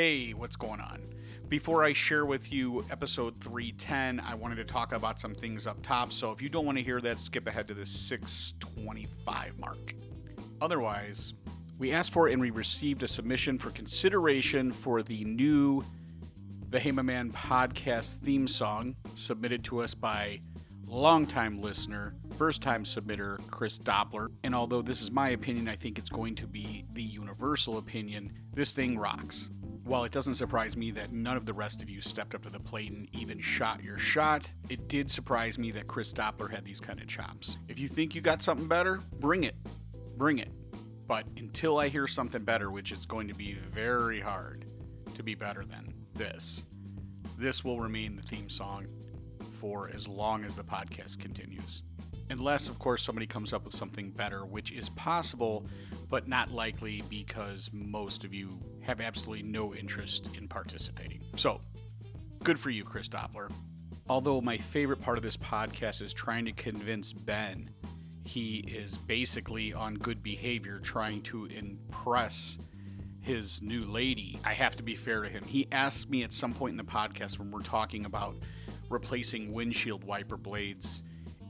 Hey, what's going on? Before I share with you episode 310, I wanted to talk about some things up top. So if you don't want to hear that, skip ahead to the 625 mark. Otherwise, we asked for and we received a submission for consideration for the new The Hey My Man podcast theme song submitted to us by longtime listener, first time submitter, Chris Doppler. And although this is my opinion, I think it's going to be the universal opinion. This thing rocks. While it doesn't surprise me that none of the rest of you stepped up to the plate and even shot your shot, it did surprise me that Chris Doppler had these kind of chops. If you think you got something better, bring it. Bring it. But until I hear something better, which is going to be very hard to be better than this, this will remain the theme song for as long as the podcast continues. Unless, of course, somebody comes up with something better, which is possible, but not likely because most of you have absolutely no interest in participating. So, good for you, Chris Doppler. Although my favorite part of this podcast is trying to convince Ben he is basically on good behavior, trying to impress his new lady. I have to be fair to him. He asked me at some point in the podcast when we're talking about replacing windshield wiper blades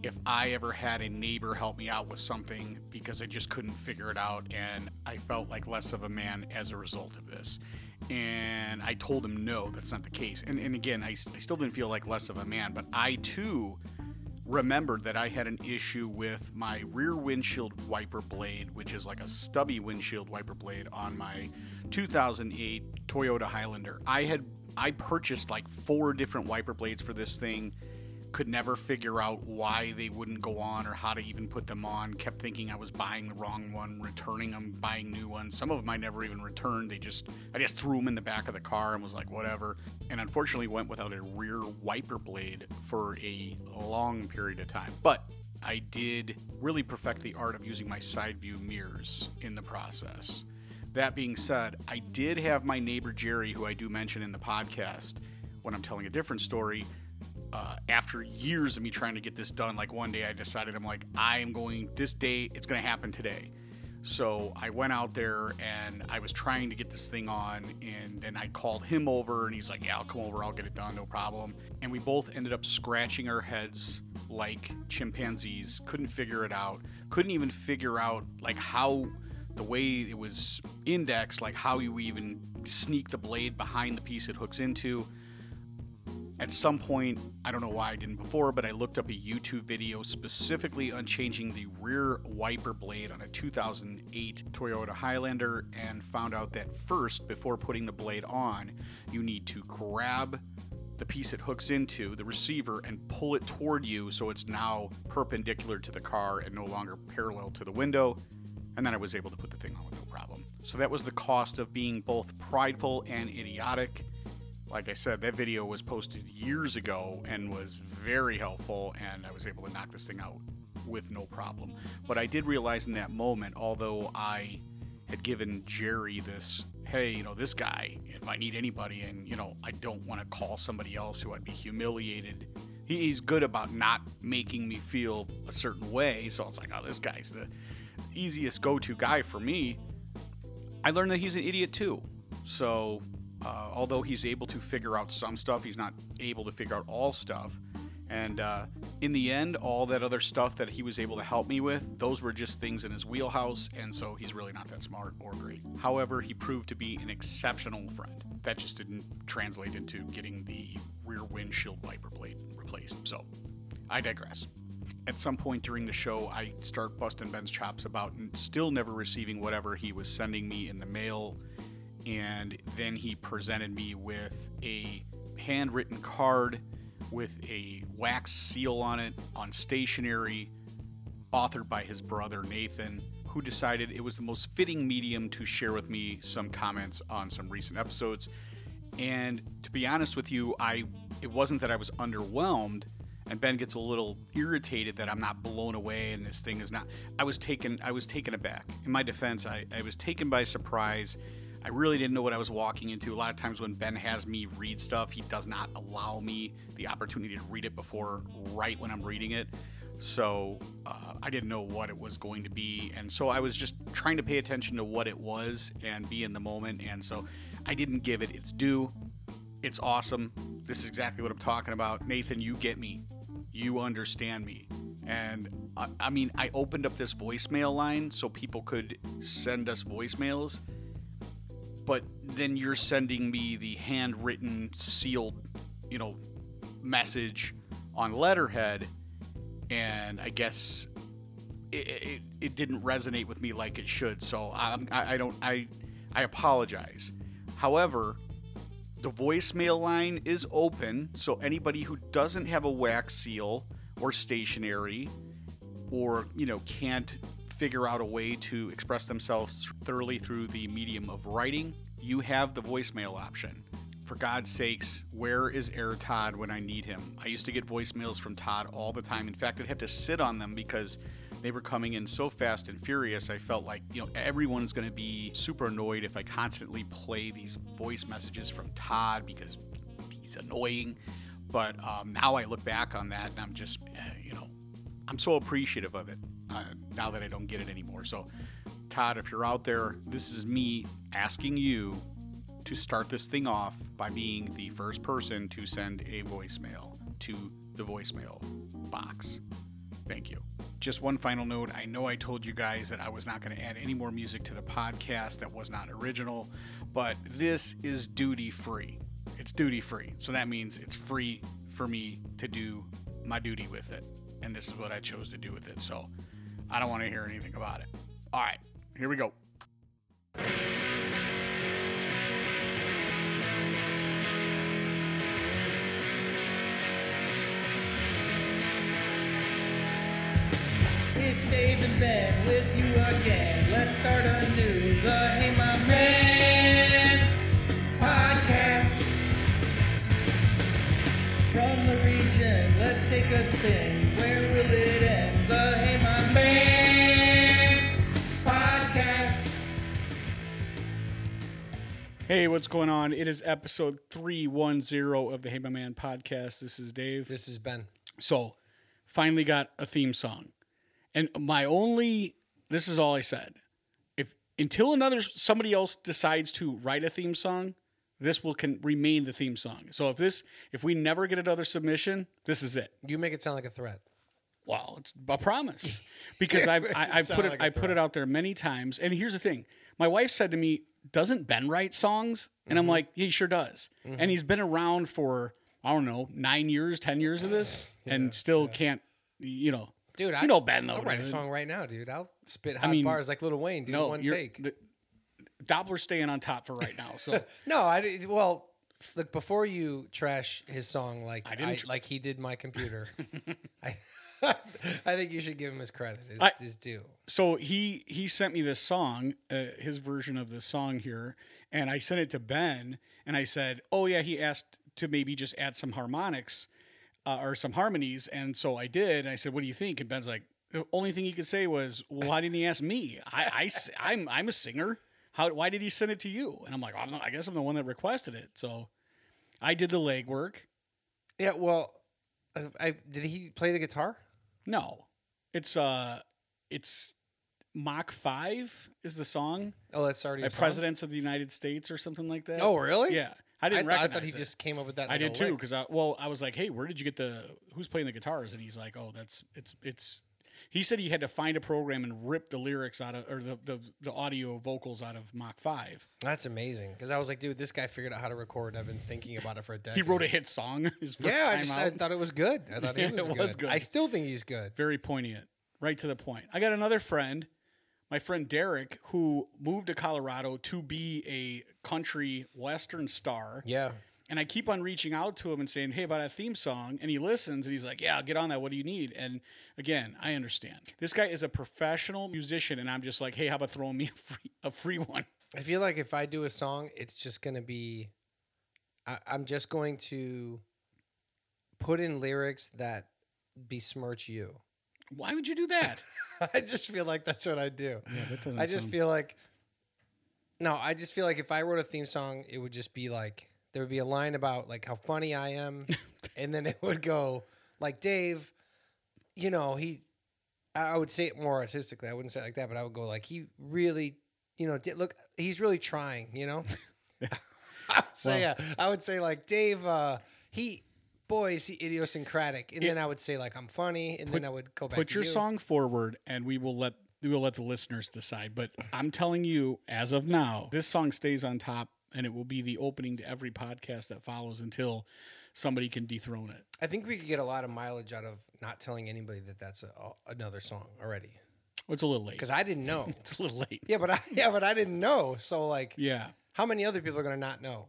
if I ever had a neighbor help me out with something because I just couldn't figure it out and I felt like less of a man as a result of this. And I told him no, that's not the case. And, and again, I, I still didn't feel like less of a man, but I too remembered that I had an issue with my rear windshield wiper blade, which is like a stubby windshield wiper blade on my 2008 Toyota Highlander. I had I purchased like four different wiper blades for this thing. Could never figure out why they wouldn't go on or how to even put them on. Kept thinking I was buying the wrong one, returning them, buying new ones. Some of them I never even returned. They just I just threw them in the back of the car and was like whatever. And unfortunately went without a rear wiper blade for a long period of time. But I did really perfect the art of using my side view mirrors in the process. That being said, I did have my neighbor Jerry, who I do mention in the podcast when I'm telling a different story. Uh, after years of me trying to get this done, like one day I decided I'm like, I am going this day, it's going to happen today. So I went out there and I was trying to get this thing on, and then I called him over, and he's like, "Yeah, I'll come over, I'll get it done, no problem." And we both ended up scratching our heads like chimpanzees. Couldn't figure it out. Couldn't even figure out like how the way it was indexed, like how you even sneak the blade behind the piece it hooks into. At some point, I don't know why I didn't before, but I looked up a YouTube video specifically on changing the rear wiper blade on a 2008 Toyota Highlander and found out that first, before putting the blade on, you need to grab the piece it hooks into, the receiver, and pull it toward you so it's now perpendicular to the car and no longer parallel to the window and then I was able to put the thing on with no problem. So that was the cost of being both prideful and idiotic. Like I said, that video was posted years ago and was very helpful, and I was able to knock this thing out with no problem. But I did realize in that moment, although I had given Jerry this, hey, you know, this guy, if I need anybody, and, you know, I don't want to call somebody else who I'd be humiliated. He's good about not making me feel a certain way. So it's like, oh, this guy's the easiest go to guy for me, I learned that he's an idiot too. So, uh, although he's able to figure out some stuff, he's not able to figure out all stuff. And uh, in the end, all that other stuff that he was able to help me with, those were just things in his wheelhouse, and so he's really not that smart or great. However, he proved to be an exceptional friend. That just didn't translate into getting the rear windshield wiper blade replaced. So, I digress at some point during the show, I start busting Ben's chops about still never receiving whatever he was sending me in the mail. And then he presented me with a handwritten card with a wax seal on it on stationery, authored by his brother Nathan, who decided it was the most fitting medium to share with me some comments on some recent episodes. And to be honest with you, I it wasn't that I was underwhelmed and Ben gets a little irritated that I'm not blown away and this thing is not. I was taken. I was taken aback. In my defense, I, I was taken by surprise. I really didn't know what I was walking into. A lot of times when Ben has me read stuff, he does not allow me the opportunity to read it before right when I'm reading it. So uh, I didn't know what it was going to be, and so I was just trying to pay attention to what it was and be in the moment. And so I didn't give it its due. It's awesome. This is exactly what I'm talking about. Nathan, you get me. You understand me. And I, I mean, I opened up this voicemail line so people could send us voicemails, but then you're sending me the handwritten, sealed, you know, message on letterhead, and I guess it, it, it didn't resonate with me like it should. So I, I, I don't I I apologize. However, the voicemail line is open, so anybody who doesn't have a wax seal or stationery, or you know can't figure out a way to express themselves thoroughly through the medium of writing, you have the voicemail option. For God's sakes, where is Air Todd when I need him? I used to get voicemails from Todd all the time. In fact, I'd have to sit on them because they were coming in so fast and furious. I felt like, you know, everyone's going to be super annoyed if I constantly play these voice messages from Todd because he's annoying. But um, now I look back on that and I'm just, uh, you know, I'm so appreciative of it uh, now that I don't get it anymore. So, Todd, if you're out there, this is me asking you to start this thing off by being the first person to send a voicemail to the voicemail box. Thank you. Just one final note I know I told you guys that I was not going to add any more music to the podcast that was not original, but this is duty free. It's duty free. So that means it's free for me to do my duty with it. And this is what I chose to do with it. So I don't want to hear anything about it. All right, here we go. It's Dave and Ben with you again. Let's start. The Hey My Man podcast. From the region, let's take a spin. Where will it end? Hey, what's going on? It is episode 310 of the Hey My Man podcast. This is Dave. This is Ben. So, finally got a theme song. And my only this is all I said. If until another somebody else decides to write a theme song, this will can remain the theme song. So if this if we never get another submission, this is it. You make it sound like a threat. Well, it's a promise because I've I, I Sound put it like a I put it out there many times. And here's the thing: my wife said to me, "Doesn't Ben write songs?" And I'm Mm-hmm. like, "Yeah, he sure does." And he's been around for I don't know nine years, ten years of this, and still can't, you know, Dude, I know Ben though. I'll write a song right now, dude. I'll spit hot mean, bars like Lil Wayne, dude, No, one take. The, Doppler's staying on top for right now. So no, I well, look before you trash his song like I didn't tr- like he did my computer. I I think you should give him his credit, his, I- his due. So he he sent me this song, uh, his version of this song here, and I sent it to Ben, and I said, "Oh yeah," he asked to maybe just add some harmonics uh, or some harmonies, and so I did. And I said, "What do you think?" And Ben's like, "The only thing he could say was, well, why didn't he ask me? I, I s- I'm I'm a singer. How why did he send it to you?" And I'm like, not, "I guess I'm the one that requested it." So I did the legwork. Yeah, well, I, I did he play the guitar? No, it's uh, it's Mach Five is the song. Oh, that's already by presidents of the United States or something like that. Oh, really? Yeah, I I, didn't I recognize thought he it. just came up with that. I like did too because I well I was like, hey, where did you get the who's playing the guitars? And he's like, oh, that's it's it's. He said he had to find a program and rip the lyrics out of or the the, the audio vocals out of Mach Five. That's amazing because I was like, dude, this guy figured out how to record. I've been thinking about it for a decade. He wrote a hit song. His first Yeah, I just out. I thought it was good. I thought he Yeah, was, it good. was good. I still think he's good. very poignant, right to the point. I got another friend, my friend Derek, who moved to Colorado to be a country western star. Yeah. And I keep on reaching out to him and saying, "Hey, about a theme song," and he listens and he's like, "Yeah, get on that. What do you need?" And again, I understand. This guy is a professional musician, and I'm just like, "Hey, how about throwing me a free, a free one?" I feel like if I do a song, it's just gonna be. I, I'm just going to put in lyrics that besmirch you. Why would you do that? I just feel like that's what I do. Yeah, that doesn't I just feel like. No, I just feel like if I wrote a theme song, it would just be like there would be a line about like how funny I am, and then it would go like Dave, you know he. I would say it more artistically. I wouldn't say it like that, but I would go like he really, you know, did, look, he's really trying. You know, I would say, yeah, I would say like Dave. Uh, he, boy, is he idiosyncratic. And then I would say like I'm funny, and then I would go back. Put to your you. song forward, and we will let we will let the listeners decide. But I'm telling you, as of now, this song stays on top, and it will be the opening to every podcast that follows until somebody can dethrone it. I think we could get a lot of mileage out of not telling anybody that that's a, another song already Well, It's a little late. because I didn't know. It's a little late. yeah, but I yeah, but I didn't know. So like, Yeah. how many other people are gonna not know?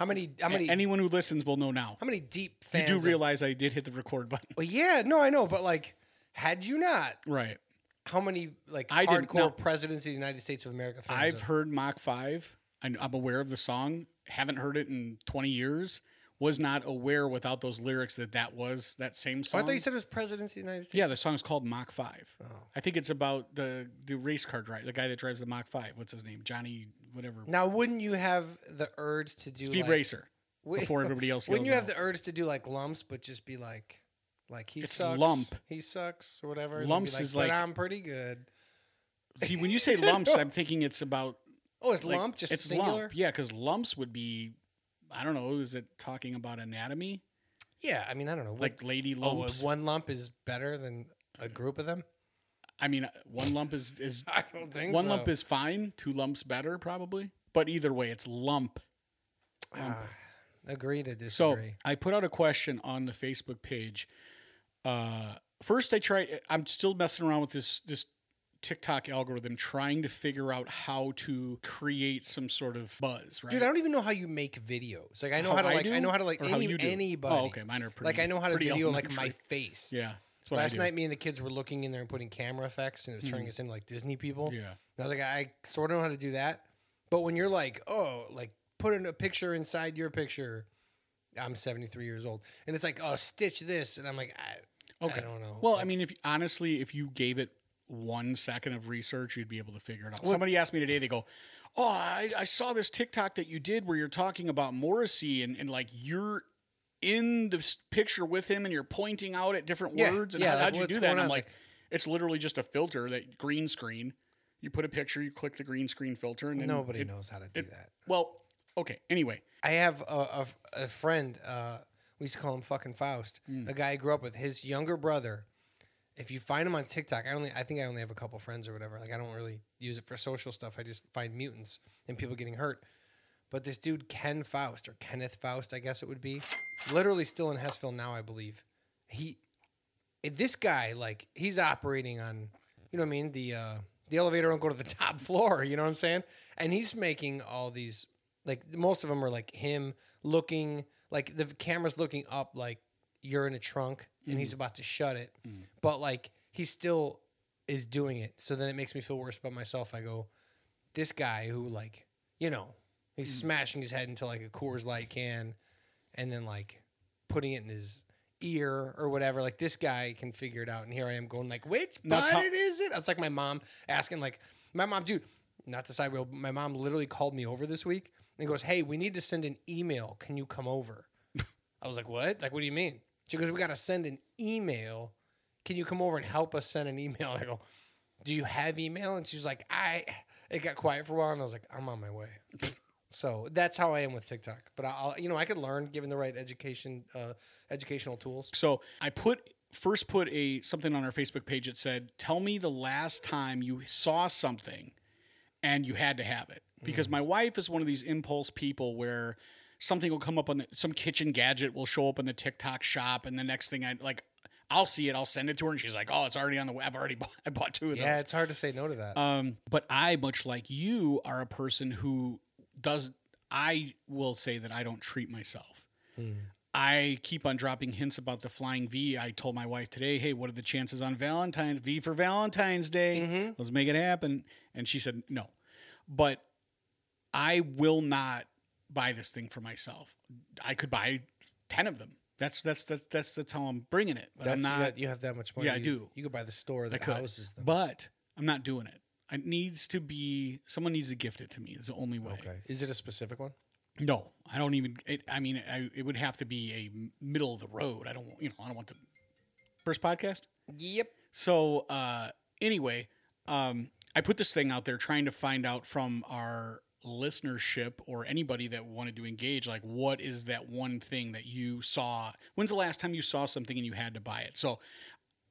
How many? How many? Anyone who listens will know now. how many deep fans? You do realize I did hit the record button, well, yeah, no, I know, but like, had you not, right? how many like I didn't hardcore know. presidents of the United States of America fans? I've heard Mach Five. I- I'm aware of the song. Haven't heard it in 20 years. Was not aware without those lyrics that that was that same Oh, song. I thought you said it was presidents of the United States. yeah, the song's called Mach Five. Oh. I think it's about the the race car driver, the guy that drives the Mach Five. What's his name? Johnny, whatever. Now, wouldn't you have the urge to do Speed like, Racer. Before everybody else Wouldn't you yells have the urge to do like lumps, but just be like, like he It's sucks, lump. he sucks, or whatever. Lumps like, is but like- I'm pretty good. See, when you say lumps, I'm thinking it's about Oh, it's like, lump, just it's singular. lump. Yeah, because lumps would be, I don't know. Is it talking about anatomy? Yeah, I mean, I don't know. Like lady oh, lumps. one lump is better than a uh, group of them. I mean, one lump is is I don't think one so. lump is fine. Two lumps better, probably. But either way, it's lump. Ah, agree to disagree. So. I put out a question on the Facebook page. Uh, first, I tried. I'm still messing around with this this TikTok algorithm, trying to figure out how to create some sort of buzz. Right, Dude, I don't even know how you make videos. Like I know How how to I like I, know how to like any, anybody. Oh, okay, mine are pretty. like I know how to video like my face. Yeah, that's what I Last night, me and the kids were looking in there and putting camera effects, and it was turning hmm. us into like Disney people. Yeah. And I was like, I sort of know how to do that. But when you're like, oh, like putting a picture inside your picture, I'm 73 years old, and it's like, oh, stitch this, and I'm like, I, Okay. I don't know. Well, I mean, if honestly, if you gave it one second of research, you'd be able to figure it out. Somebody asked me today, they go, Oh, I, I saw this TikTok that you did where you're talking about Morrissey and, and like you're in the picture with him and you're pointing out at different Yeah, words. And yeah, how, like, how'd you do that? And I'm like, Like- it's literally just a filter that green screen. You put a picture, you click the green screen filter, and then nobody it- knows how to do it- that. Well, okay. Anyway, I have a, a, a friend. Uh, we used to call him fucking Faust. Hmm. A guy I grew up with. His younger brother. If you find him on TikTok, I only I think I only have a couple friends or whatever. Like I don't really use it for social stuff. I just find mutants and people getting hurt. But this dude Ken Faust or Kenneth Faust, I guess it would be, literally still in Hessville now, I believe. He, this guy, like he's operating on, you know what I mean? The uh, the elevator don't go to the top floor. You know what I'm saying? And he's making all these like most of them are like him looking like the camera's looking up like you're in a trunk and he's mm. about to shut it mm. but like he still is doing it so then it makes me feel worse about myself i go this guy who like you know he's mm. smashing his head into like a Coors Light can and then like putting it in his ear or whatever like this guy can figure it out. And here i am going like which button is it? It's like my mom asking like my mom dude not to side wheel my mom literally called me over this week and goes hey we need to send an email. Can you come over? I was like what? Like what do you mean? She goes we got to send an email. Can you come over and help us send an email? And i go do you have email? And she was like i it got quiet for a while. And i was like i'm on my way so that's how i am with tiktok but i'll you know i could learn given the right education uh, educational tools So I put first put a something on our Facebook page that said, "Tell me the last time you saw something and you had to have it." Because my wife is one of these impulse people where something will come up on the, some kitchen gadget will show up in the TikTok shop, and the next thing I like, I'll see it, I'll send it to her, and she's like, "Oh, it's already on the. I've already bought. I bought two of yeah those." Yeah, it's hard to say no to that Um, but I, much like you, are a person who does. I will say that I don't treat myself. Hmm. I keep on dropping hints about the flying V. I told my wife today, "Hey, what are the chances on Valentine's V for Valentine's Day? Mm-hmm. Let's make it happen." And she said, "No." But I will not buy this thing for myself. I could buy ten of them. That's that's that's that's, that's how I'm bringing it. But that's I'm not. you have that much money Yeah, I do. you could buy the store that could. houses them But I'm not doing it. It needs to be someone needs to gift it to me. Is the only way. okay is it a specific one No, I don't even. It, I mean, I, it would have to be a middle of the road. I don't. You know, I don't want the first podcast. yep So uh, anyway, um, I put this thing out there trying to find out from our listenership or anybody that wanted to engage, like what is that one thing that you saw? When's the last time you saw something and you had to buy it? So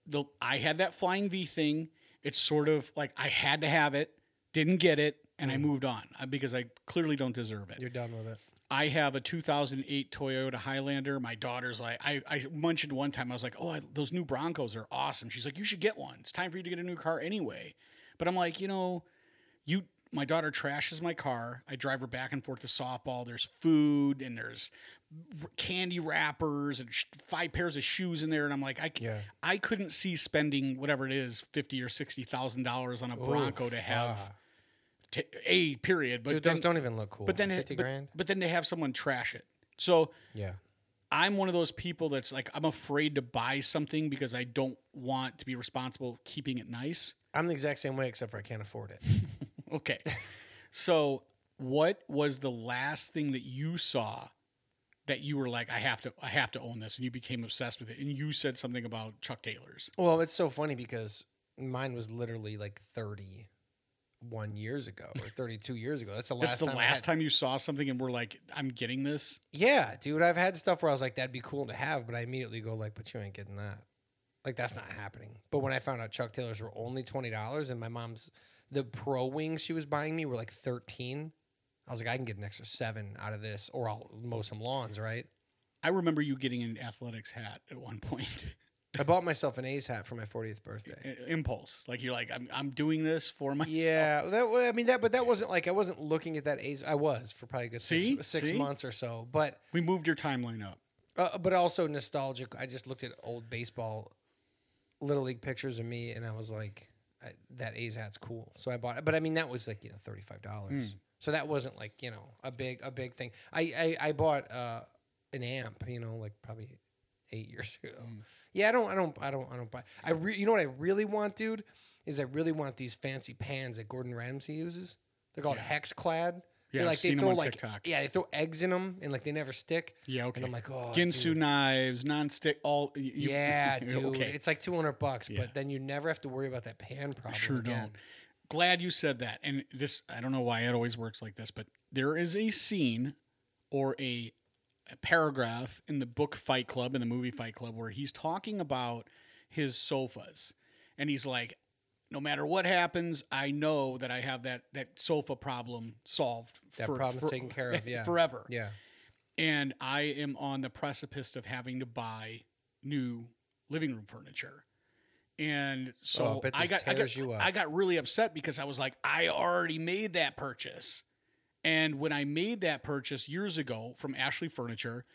the I had that flying V thing. It's sort of like I had to have it, didn't get it, and I moved on uh, because I clearly don't deserve it. You're done with it. I have a 2008 Toyota Highlander. My daughter's like, I, I mentioned one time, I was like, oh, I, those new Broncos are awesome. She's like, you should get one. It's time for you to get a new car anyway. But I'm like, you know, you, my daughter trashes my car. I drive her back and forth to softball. There's food and there's candy wrappers and sh- five pairs of shoes in there. And I'm like, I, c- Yeah. I couldn't see spending whatever it is, fifty or sixty thousand dollars on a Bronco Ooh, to have fuck. t- a period. But Dude, then, those don't even look cool. but then, it- fifty but, grand. but then they have someone trash it. So Yeah. I'm one of those people that's like I'm afraid to buy something because I don't want to be responsible keeping it nice. I'm the exact same way, except for I can't afford it. Okay. so what was the last thing that you saw that you were like, I have to I have to own this and you became obsessed with it and you said something about Chuck Taylor's. well, it's so funny because mine was literally like 31 years ago or 32 years ago. That's the last That's the time. Last time you saw something and we're like, I'm getting this. Yeah, dude. I've had stuff where I was like, that'd be cool to have, but I immediately go like, but you ain't getting that. Like that's not happening. But when I found out Chuck Taylors were only twenty dollars, and my mom's the pro wings she was buying me were like thirteen, I was like, I can get an extra seven out of this, or I'll mow some lawns, right? I remember you getting an athletics hat at one point. I bought myself an A's hat for my 40th birthday. Impulse. Like you're like, I'm I'm doing this for myself. Yeah, that I mean that, but that wasn't like I wasn't looking at that A's. I was for probably a good See? six, six See? months or so, but We moved your timeline up. uh, but also nostalgic. I just looked at old baseball, little league pictures of me, and I was like, I, that A's hat's cool. So I bought it. But I mean, that was like you know thirty five dollars. So that wasn't like you know a big a big thing. I I, I bought uh, an amp. You know, like probably eight years ago. Yeah, I don't I don't I don't I don't buy. I re- you know what I really want, dude, is I really want these fancy pans that Gordon Ramsay uses. They're called HexClad. Yeah, like they throw on like TikTok. yeah they throw eggs in them and like they never stick. Yeah, okay. And I'm like, oh, Ginsu dude. knives, non-stick, all. You, you- Yeah, dude. Okay. It's like 200 bucks, Yeah. but then you never have to worry about that pan problem. Sure again. don't. Glad you said that. And this, I don't know why it always works like this, but there is a scene or a, a paragraph in the book Fight Club, in the movie Fight Club, where he's talking about his sofas. And he's like, no matter what happens, I know that I have that, that sofa problem solved. That problem's taken care of, yeah. Forever. Yeah. and I am on the precipice of having to buy new living room furniture. And Oh, I so I got I got, you up. I got really upset because I was like, I already made that purchase. And when I made that purchase years ago from Ashley Furniture,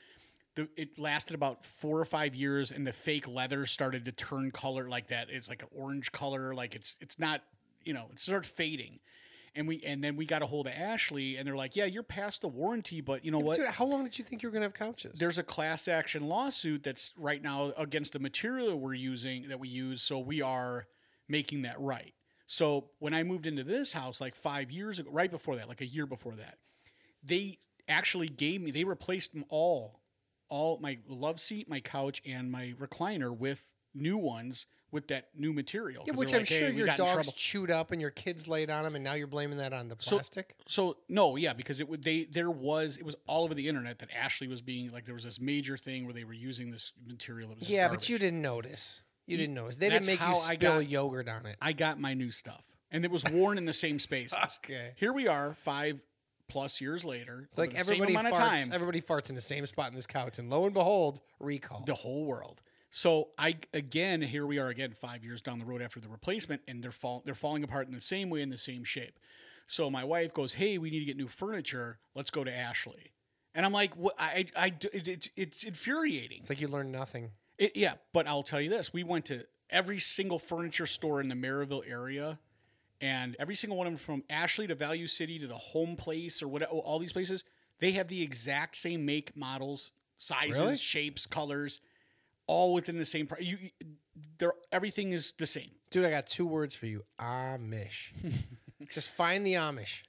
the, it lasted about four or five years, and the fake leather started to turn color like that. It's like an orange color, like it's it's not, you know, it started fading. And we and then we got a hold of Ashley, and they're like, "Yeah, you're past the warranty, but you know what? Dude, how long did you think you were gonna have couches? there's a class action lawsuit that's right now against the material we're using that we use so we are making that right so when i moved into this house like five years ago right before that like a year before that they actually gave me they replaced them all all my love seat my couch and my recliner with new ones with that new material yeah, which I'm like, sure we your dogs chewed up and your kids laid on them, and now you're blaming that on the plastic. So no, yeah, because it would they there was it was all over the internet that Ashley was being like there was this major thing where they were using this material that was yeah, but you didn't notice. You didn't notice. They didn't make you spill got- yogurt on it. I got my new stuff, and it was worn in the same spaces. Okay. Here we are, five plus years later. It's like over the same everybody farts. time, Everybody farts in the same spot in this couch, and lo and behold, recall. the whole world. So I again, here we are again, five years down the road after the replacement, and they're fall they're falling apart in the same way in the same shape. So my wife goes, "Hey, we need to get new furniture. Let's go to Ashley." And I'm like, "What? I, I, it, it's it's infuriating." It's like you learn nothing. It, yeah, but I'll tell you this: we went to every single furniture store in the Merrillville area, and every single one of them, from Ashley to Value City to the Home Place or whatever, all these places, they have the exact same make, models, sizes, Really? shapes, colors, all within the same price. You, they're everything is the same. Dude, I got two words for you Amish. Just find the Amish.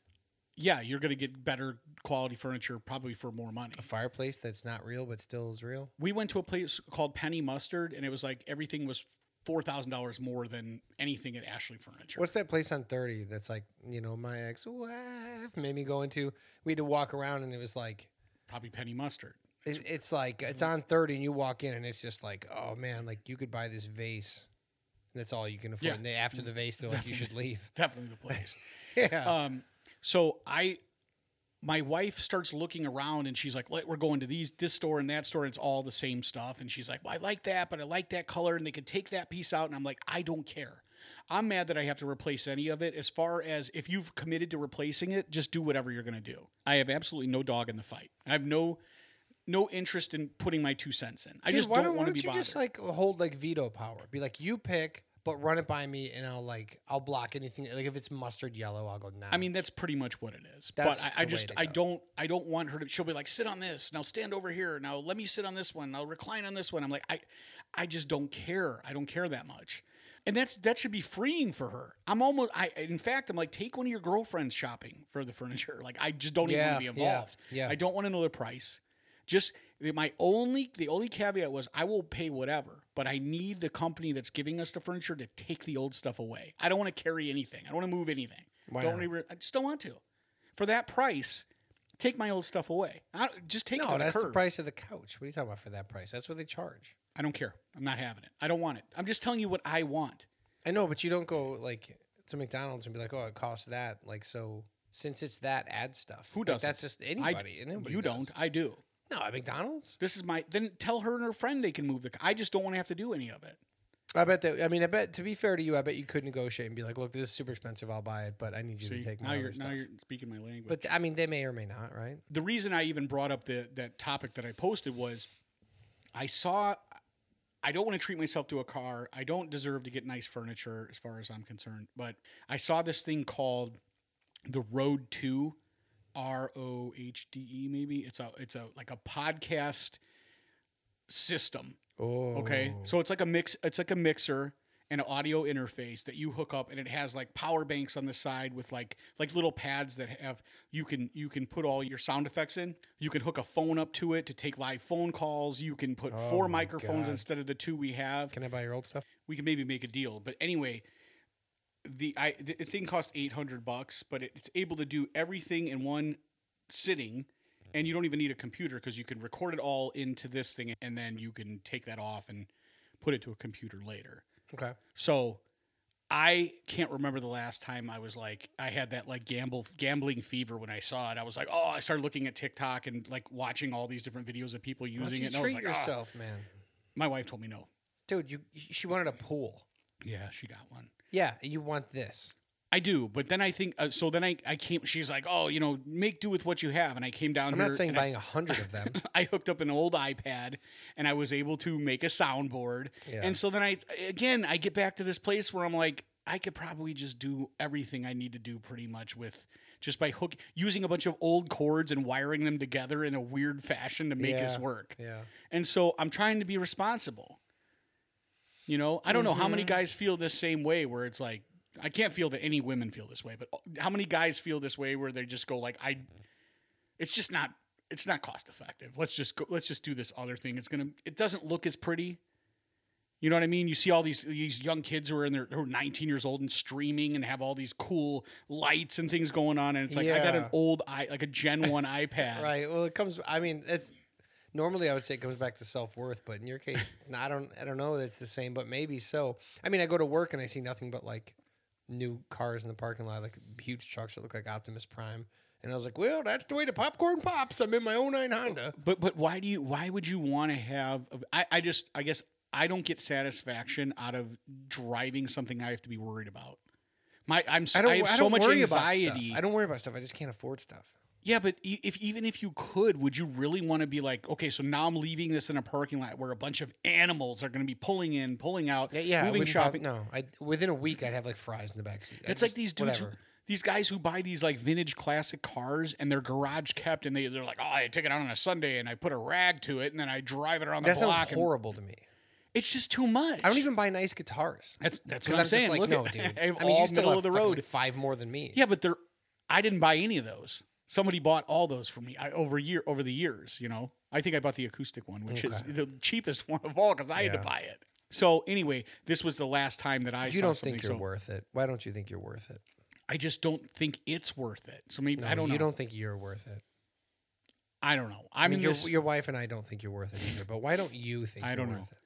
Yeah, you're gonna get better quality furniture probably for more money. A fireplace that's not real but still is real. we went to a place called Penny Mustard, and it was like everything was four thousand dollars more than anything at Ashley Furniture. What's that place on 30 that's like, you know, my ex wife made me go into? We had to walk around and it was like, Probably Penny Mustard. It's, it's like, it's on 30 and you walk in and it's just like, oh man, like you could buy this vase. And that's all you can afford. Yeah. And they, after the vase, they're like, you should leave. Definitely the place. Yeah. um, so I, my wife starts looking around and she's like, "We're going to these this store and that store. And it's all the same stuff." And she's like, "Well, I like that, but I like that color, and they could take that piece out." And I'm like, "I don't care. I'm mad that I have to replace any of it. As far as if you've committed to replacing it, just do whatever you're going to do. I have absolutely no dog in the fight. I have no." No interest in putting my two cents in. I Dude, just why don't, don't, why want to don't be you bothered. just like hold like veto power? Be like, you pick, but run it by me, and I'll like I'll block anything. Like if it's mustard yellow, I'll go nah. I mean, that's pretty much what it is. That's but I, I just I don't I don't want her to. She'll be like, sit on this now, stand over here now. Let me sit on this one. I'll recline on this one. I'm like, I I just don't care. I don't care that much. And that's that should be freeing for her. I'm almost I in fact I'm like take one of your girlfriends shopping for the furniture. Like I just don't even Yeah, want to be yeah, involved. yeah. I don't want to know the price. Just my only the only caveat was I will pay whatever, but I need the company that's giving us the furniture to take the old stuff away. I don't want to carry anything. I don't want to move anything. Why don't not? re- I just don't want to. For that price, take my old stuff away. I, just take it no, the that's the curb. price of the couch. What are you talking about for that price? That's what they charge. I don't care. I'm not having it. I don't want it. I'm just telling you what I want. I know, but you don't go like to McDonald's and be like, "Oh, it costs that." Like, so since it's that, add stuff. Who Like, does? That's just anybody. and anybody You does. don't. I do. No, at McDonald's. This is my. Then tell her and her friend they can move the. I just don't want to have to do any of it. I bet that. I mean, I bet to be fair to you, I bet you could negotiate and be like, "Look, this is super expensive. I'll buy it, but I need you See, to take now my you're stuff." now you're speaking my language. but I mean, they may or may not, right? the reason I even brought up the that topic that I posted was I saw I don't want to treat myself to a car. I don't deserve to get nice furniture as far as I'm concerned. But I saw this thing called the Road 2 R O H D E maybe. It's a it's a like a podcast system. Oh, Okay. So it's like a mix it's like a mixer and an audio interface that you hook up and it has like power banks on the side with like like little pads that have you can you can put all your sound effects in. You can hook a phone up to it to take live phone calls. You can put four Oh my microphones God. instead of the two we have. Can I buy your old stuff? we can maybe make a deal. But anyway, the I the thing costs 800 bucks, but it, it's able to do everything in one sitting and you don't even need a computer because you can record it all into this thing and then you can take that off and put it to a computer later. Okay. So I can't remember the last time I was like I had that like gamble gambling fever when I saw it. I was like, oh, I started looking at TikTok and like watching all these different videos of people Why don't using you it. And I was treat like, "Ah." yourself, man? my wife told me no. Dude, you she wanted a pool. Yeah, she got one. Yeah, you want this. I do, but then I think uh, so. Then I, I came. She's like, "Oh, you know, make do with what you have." And I came down I'm not saying buying a hundred of them. I hooked up an old iPad and I was able to make a soundboard. Yeah. And so then I again I get back to this place where I'm like I could probably just do everything I need to do pretty much with just by hook using a bunch of old cords and wiring them together in a weird fashion to make this work. Yeah. And so I'm trying to be responsible. You know, I don't know how many Mm-hmm. guys feel this same way where it's like I can't feel that any women feel this way, but how many guys feel this way where they just go like I it's just not it's not cost effective. Let's just go let's just do this other thing. It's going to it doesn't look as pretty. You know what I mean? You see all these these young kids who are in their who are 19 years old and streaming and have all these cool lights and things going on and it's like I got an old i like a Gen 1 iPad. Right. Well, it comes. I mean, it's normally I would say it comes back to self worth, but in your case, I don't. I don't know that it's the same, but maybe so. I mean, I go to work and I see nothing but like new cars in the parking lot, like huge trucks that look like Optimus Prime, and I was like, well, that's the way the popcorn pops. I'm in my 09 Honda. But but why do you why would you want to have I, I just I guess I don't get satisfaction out of driving something I have to be worried about. My I'm I don't. I have I so much anxiety. stuff. I don't worry about stuff. I just can't afford stuff. Yeah, but if even if you could, would you really want to be like, okay, so now I'm leaving this in a parking lot where a bunch of animals are going to be pulling in, pulling out, Yeah, yeah. Moving shopping. no, I within a week I'd have like fries in the back seat. It's like these dudes, who, these guys who buy these like vintage classic cars and they're garage kept, and they they're like, oh, I take it out on a Sunday and I put a rag to it and then I drive it around the That sounds block. and horrible to me. it's just too much. I don't even buy nice guitars. That's that's what I'm I'm saying. just like, Look no, at, dude. I I mean, all you still middle have of the road. like, five more than me. Yeah, but they're. I didn't buy any of those. Somebody bought all those for me I, over year over the years. You know, I think I bought the acoustic one, which is the cheapest one of all because I had to buy it. So anyway, this was the last time that I You don't think you're so worth it. Why don't you think you're worth it? I just don't think it's worth it. So maybe No, I don't know. You don't think you're worth it. I don't know. I, I mean, your, your wife and I don't think you're worth it either. But why don't you think I you're don't know. it?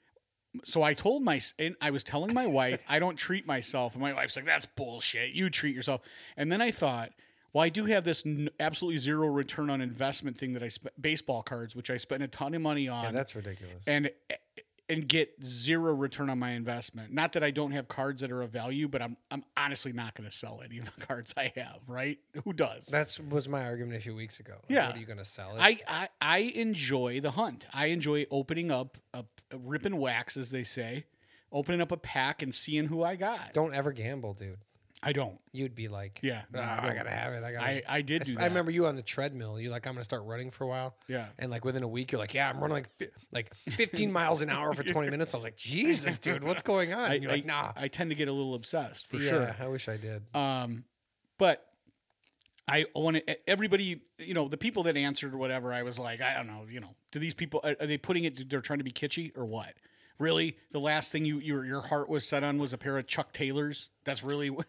so I told my I was telling my wife I don't treat myself, and my wife's like, "That's bullshit. You treat yourself." And then I thought, well, I do have this n- absolutely zero return on investment thing that I spent baseball cards, which I spent a ton of money on, Yeah, that's ridiculous. and and get zero return on my investment. Not that I don't have cards that are of value, but I'm I'm honestly not going to sell any of the cards I have. Right? Who does? That was my argument a few weeks ago. Like, Yeah. What are you going to sell it? I, I I enjoy the hunt. I enjoy opening up a, a rip and wax, as they say, opening up a pack and seeing who I got. don't ever gamble, dude. I don't. You'd be like, Yeah, "Ah, no, I I gotta have it. I gotta. I, I did do that. I remember you on the treadmill. You're like, I'm gonna start running for a while. Yeah. And like within a week, you're like, yeah, I'm running like fi- like 15 miles an hour for 20 minutes. I was like, Jesus, dude, what's going on? I, And you're like, I- nah. I tend to get a little obsessed for yeah, sure. I wish I did. Um, but I want to, everybody, you know, the people that answered or whatever, I was like, I don't know, you know, do these people, are, are they putting it, they're trying to be kitschy or what? Really? The last thing you, your, your heart was set on was a pair of Chuck Taylors? That's really what,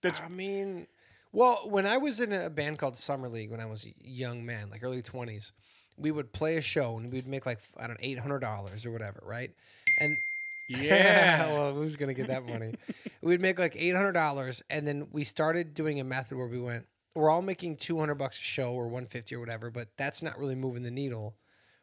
that's, I mean, well, when I was in a band called Summer League when I was a young man, like early 20s, we would play a show and we'd make like, I don't know, $800 or whatever, right? And yeah. well, who's gonna get that money? We'd make like eight hundred dollars, and then we started doing a method where we went, we're all making two hundred bucks a show or one fifty or whatever, but that's not really moving the needle.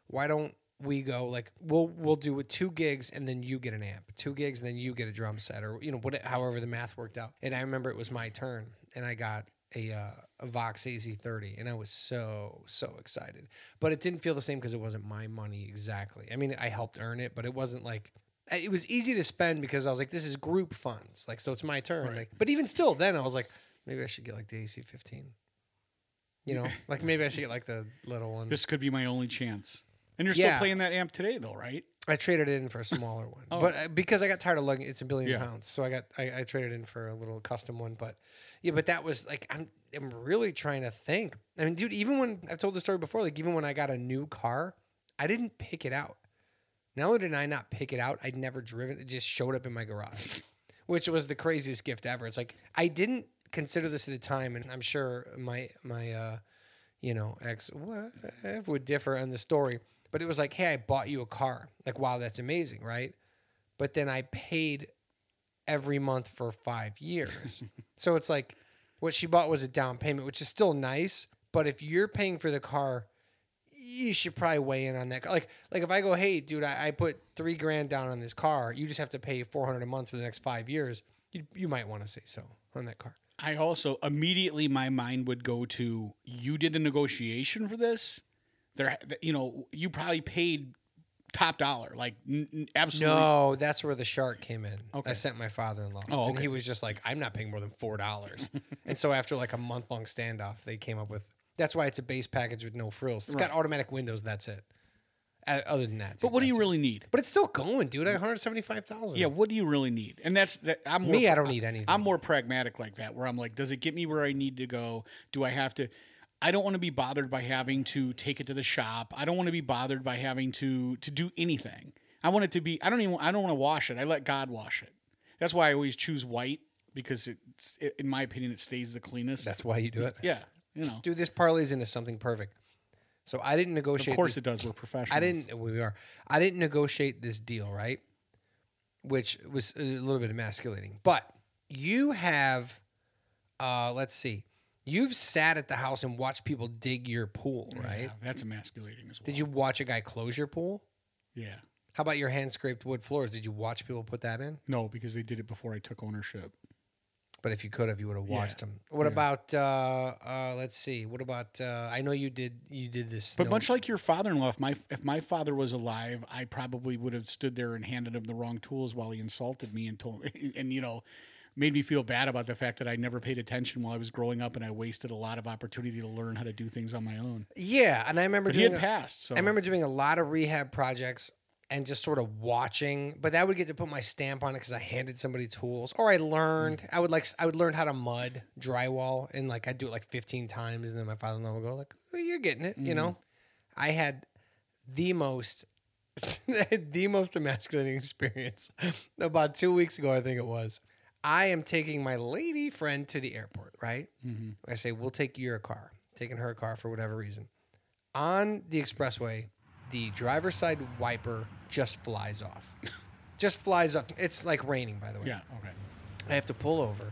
Why don't we go like we'll we'll do it two gigs and then you get an amp, two gigs and then you get a drum set or you know what however the math worked out. And I remember it was my turn, and I got a uh, a Vox AC30, and I was so so excited, but it didn't feel the same because it wasn't my money exactly. I mean, I helped earn it, but it wasn't like it was easy to spend because I was like, this is group funds. Like, so it's my turn. Like, but even still, then I was like, maybe I should get like the AC 15. You know, like maybe I should get like the little one. This could be my only chance. And you're still Yeah. playing that amp today, though, right? I traded it in for a smaller one, Oh. but uh, because I got tired of lugging, it's a billion Yeah. pounds, so I got I, I traded in for a little custom one. But yeah, but that was like I'm I'm really trying to think. I mean, dude, even when I've told the story before, like even when I got a new car, I didn't pick it out. Not only did I not pick it out, I'd never driven. It just showed up in my garage, which was the craziest gift ever. It's like I didn't consider this at the time, and I'm sure my my uh, you know ex would differ on the story. But it was like, hey, I bought you a car. Like, wow, that's amazing, right? But then I paid every month for five years. so it's like what she bought was a down payment, which is still nice. But if you're paying for the car, you should probably weigh in on that. Like, like if I go, hey, dude, I, I put three grand down on this car, you just have to pay four hundred a month for the next five years. You you might want to say so on that car. I also immediately my mind would go to you did the negotiation for this. There, you know, you probably paid top dollar, like n- absolutely. No, that's where the shark came in. Okay. I sent my father-in-law, Oh, okay. and he was just like, "I'm not paying more than four dollars." and so after like a month-long standoff, they came up with. That's why it's a base package with no frills. It's got automatic windows. That's it. Uh, other than that, But what do you it. really need? But it's still going, dude. At One hundred seventy-five thousand. Yeah, what do you really need? And that's that. I'm more, Me, I don't need anything. I'm more pragmatic like that, where I'm like, does it get me where I need to go? Do I have to? I don't want to be bothered by having to take it to the shop. I don't want to be bothered by having to to do anything. I want it to be. I don't even. I don't want to wash it. I let God wash it. That's why I always choose white because it's, it, in my opinion, it stays the cleanest. That's why you do it. yeah, you know. Dude, this parlays into something perfect. So I didn't negotiate. Of course this- it does. We're professionals. I didn't. We are. I didn't negotiate this deal, right? Which was a little bit emasculating. But you have, uh, let's see, you've sat at the house and watched people dig your pool, right? Yeah, that's emasculating as well. Did you watch a guy close your pool? Yeah. How about your hand scraped wood floors? Did you watch people put that in? No, because they did it before I took ownership. But if you could have, you would have Yeah. watched them. What about? Uh, uh, let's see. What about? Uh, I know you did. You did this. But no- much like your father-in-law, if my if my father was alive, I probably would have stood there and handed him the wrong tools while he insulted me and told me. and you know made me feel bad about the fact that I never paid attention while I was growing up and I wasted a lot of opportunity to learn how to do things on my own. yeah, and I remember But he doing. had a- passed, so I remember doing a lot of rehab projects and just sort of watching, but I would get to put my stamp on it because I handed somebody tools, or I learned. Mm. I would like I would learn how to mud drywall, and like I'd do it like fifteen times, and then my father-in-law would go like, "Oh, "You're getting it," you mm. know. I had the most the most emasculating experience. About two weeks ago, I think it was. I am taking my lady friend to the airport, right? Mm-hmm. I say, we'll take your car, taking her car for whatever reason. On the expressway, the driver's side wiper just flies off. just flies up. It's like raining, by the way. Yeah. Okay. I have to pull over.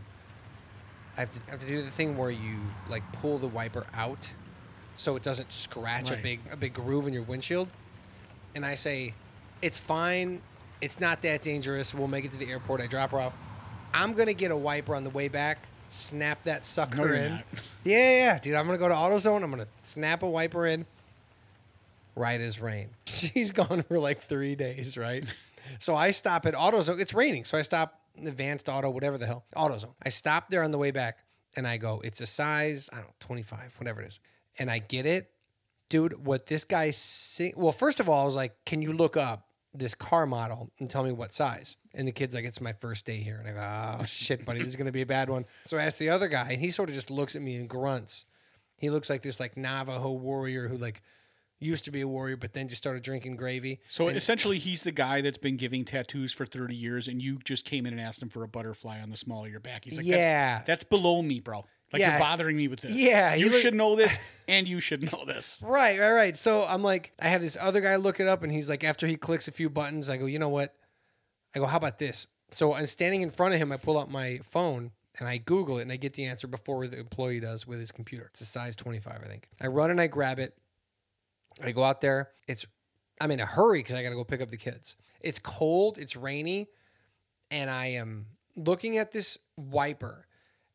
I have to, I have to do the thing where you like pull the wiper out so it doesn't scratch a big a big groove in your windshield. And I say, "It's fine. It's not that dangerous. We'll make it to the airport." I drop her off. I'm gonna get a wiper on the way back. Snap that sucker No, in. yeah, yeah, dude. I'm gonna go to AutoZone. I'm gonna snap a wiper in. Right as rain. She's gone for like three days, right? so I stop at AutoZone. It's raining, so I stop Advanced Auto, whatever the hell, AutoZone. I stop there on the way back, and I go. It's a size I don't know, 25, whatever it is, and I get it, dude. What this guy see? Well, first of all, I was like, can you look up this car model and tell me what size? And the kid's like, it's my first day here, and I go, oh shit, buddy, this is gonna be a bad one. So I asked the other guy, and he sort of just looks at me and grunts. He looks like this like Navajo warrior who like used to be a warrior, but then just started drinking gravy. So essentially, he's the guy that's been giving tattoos for 30 years, and you just came in and asked him for a butterfly on the small of your back. He's like, Yeah. that's, that's below me, bro. Like Yeah. you're bothering me with this. Yeah, you should know this, and you should know this. Right, right, right. So I'm like, I have this other guy look it up, and he's like, after he clicks a few buttons, I go, you know what? I go, how about this? So I'm standing in front of him. I pull out my phone and I Google it, and I get the answer before the employee does with his computer. It's a size 25, I think. I run and I grab it. I go out there. It's, I'm in a hurry because I got to go pick up the kids. It's cold. It's rainy, and I am looking at this wiper,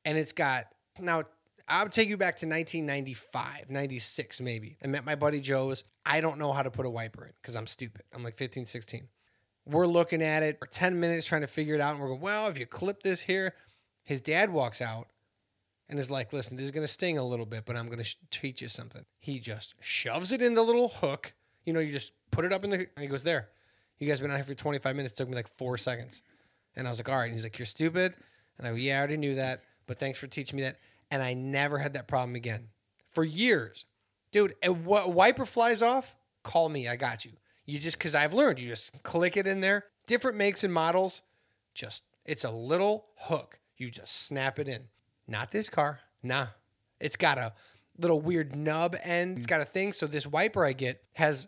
and it's got now. I'll take you back to 1995, 96 maybe. I met my buddy Joe's. I don't know how to put a wiper in because I'm stupid. I'm like 15, 16. We're looking at it for 10 minutes trying to figure it out. And we're going, well, if you clip this here, his dad walks out and is like, listen, this is going to sting a little bit, but I'm going to sh- teach you something. He just shoves it in the little hook. You know, you just put it up in the, and he goes, there. You guys been out here for 25 minutes. It took me like four seconds. And I was like, all right. And he's like, you're stupid. And I go, yeah, I already knew that, but thanks for teaching me that. And I never had that problem again for years. Dude, a w- wiper flies off, call me. I got you. You just, because I've learned, you just click it in there. Different makes and models, just, it's a little hook. You just snap it in. Not this car. Nah. It's got a little weird nub end. It's got a thing. So this wiper I get has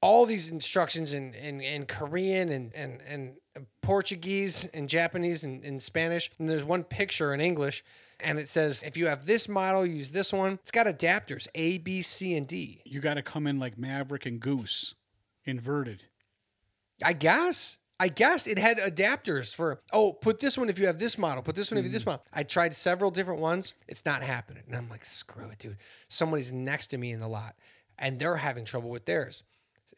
all these instructions in, in, in Korean and, and, and Portuguese and Japanese and, and Spanish. And there's one picture in English. And it says, if you have this model, use this one. It's got adapters A, B, C, and D. You got to come in like Maverick and Goose, inverted. I guess. I guess it had adapters for, oh, put this one if you have this model, put this one if you have this mm. model. I tried several different ones. It's not happening. And I'm like, screw it, dude. Somebody's next to me in the lot and they're having trouble with theirs.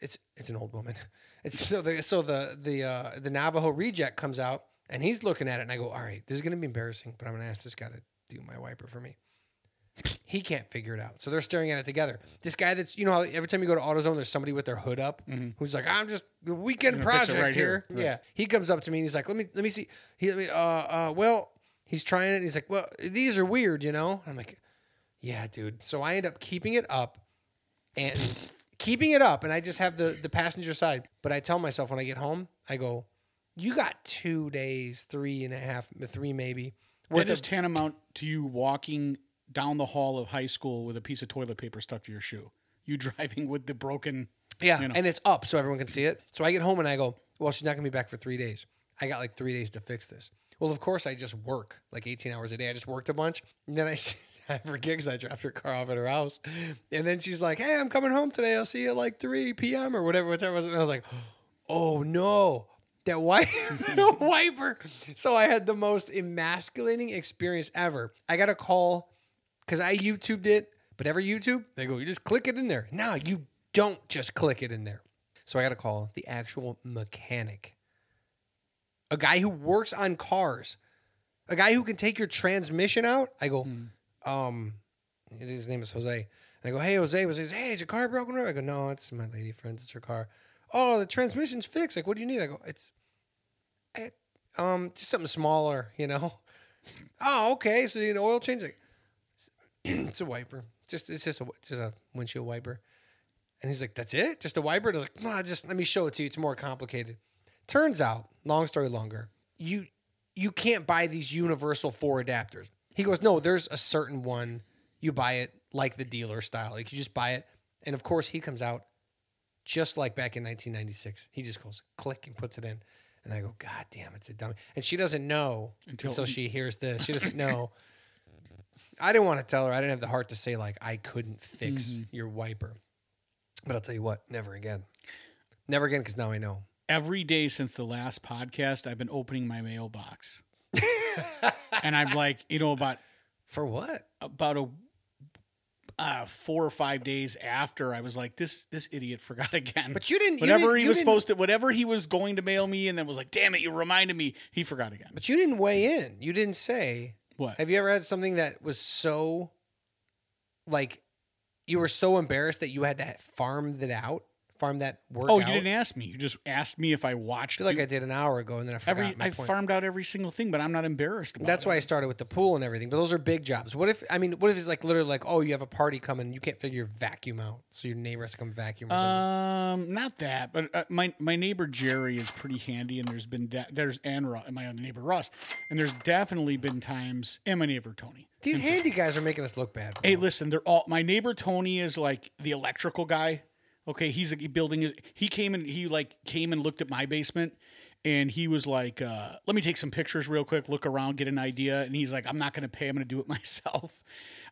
It's it's an old woman. It's so the so the the uh, the Navajo reject comes out and he's looking at it and I go, all right, this is gonna be embarrassing, but I'm gonna ask this guy to do my wiper for me. He can't figure it out. So they're staring at it together. This guy that's, you know, how every time you go to AutoZone, there's somebody with their hood up who's like, I'm just the weekend gonna fix it project right here. here. Yeah. He comes up to me and he's like, let me, let me see. He, let me, uh, uh, well, he's trying it. And he's like, well, these are weird, you know? I'm like, yeah, dude. So I end up keeping it up and keeping it up. And I just have the, the passenger side. But I tell myself when I get home, I go, you got two days, three and a half, three maybe. That is of- tantamount to you walking down the hall of high school with a piece of toilet paper stuck to your shoe. You driving with the broken. Yeah, you know. and it's up so everyone can see it. So I get home and I go, well, she's not gonna be back for three days. I got like three days to fix this. Well, of course, I just work like 18 hours a day. I just worked a bunch. And then I, I gigs, I dropped her car off at her house. And then she's like, hey, I'm coming home today. I'll see you at like 3 p.m. or whatever. whatever. And I was like, oh no, that wipe, wiper. So I had the most emasculating experience ever. I got a call because I YouTubed it, but every YouTube, they go, you just click it in there. No, you don't just click it in there. So I got to call the actual mechanic, a guy who works on cars, a guy who can take your transmission out. I go, hmm. Um, his name is Jose. And I go, hey, Jose. Jose says, hey, is your car broken? I go, no, it's my lady friend's. It's her car. Oh, the transmission's fixed. Like, what do you need? I go, it's, it, um, just something smaller, you know. Oh, okay. So you an oil change. Like, it's a wiper. Just it's just a just a windshield wiper. And he's like, "That's it? Just a wiper?" I was like, "Nah, just let me show it to you. It's more complicated." Turns out, long story longer, you you can't buy these universal four adapters. He goes, "No, there's a certain one. You buy it like the dealer style. Like you just buy it." And of course, he comes out just like back in 1996. He just goes click and puts it in. And I go, God damn, it's a dummy. And she doesn't know Until- until, she hears this. She doesn't know. I didn't want to tell her. I didn't have the heart to say like I couldn't fix mm-hmm. your wiper. But I'll tell you what, never again. Never again because now I know. Every day since the last podcast, I've been opening my mailbox, and I'm like, you know, about For what? about a uh, four or five days after, I was like, this this idiot forgot again. But you didn't- you didn't- he was supposed to, whatever he was going to mail me, and then was like, damn it, you reminded me. He forgot again. But you didn't weigh in. You didn't say. What? Have you ever had something that was so like you were so embarrassed that you had to farm that out? Farm that work oh, you didn't ask me. You just asked me if I watched. I feel like I did an hour ago and then I forgot every I point. farmed out every single thing, but I'm not embarrassed about That's it. why I started with the pool and everything. But those are big jobs. What if I mean, what if it's like literally like, oh, you have a party coming, and you can't figure your vacuum out, so your neighbor has to come vacuum or. Um, not that, but uh, my my neighbor Jerry is pretty handy, and there's been de- there's and, Ru- and my other neighbor Russ, and there's definitely been times, and my neighbor Tony. These handy guys are making us look bad. bro. Hey, listen, they're all my neighbor Tony is like the electrical guy. Okay, he's building it. He came and he like came and looked at my basement, and he was like, uh, "Let me take some pictures real quick, look around, get an idea." And he's like, "I'm not going to pay. I'm going to do it myself."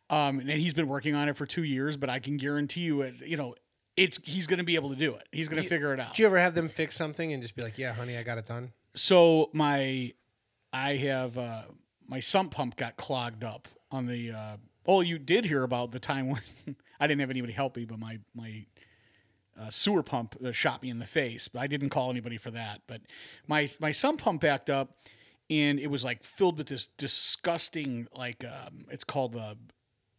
Um, and he's been working on it for two years, but I can guarantee you, it, you know, it's he's going to be able to do it. He's going to figure it out. Did you ever have them fix something and just be like, yeah, honey, I got it done? So my, I have uh, my sump pump got clogged up on the. Uh, oh, you did hear about the time when I didn't have anybody help me, but my my uh, sewer pump uh, shot me in the face. But I didn't call anybody for that. But my my sump pump backed up, and it was like filled with this disgusting like um, it's called the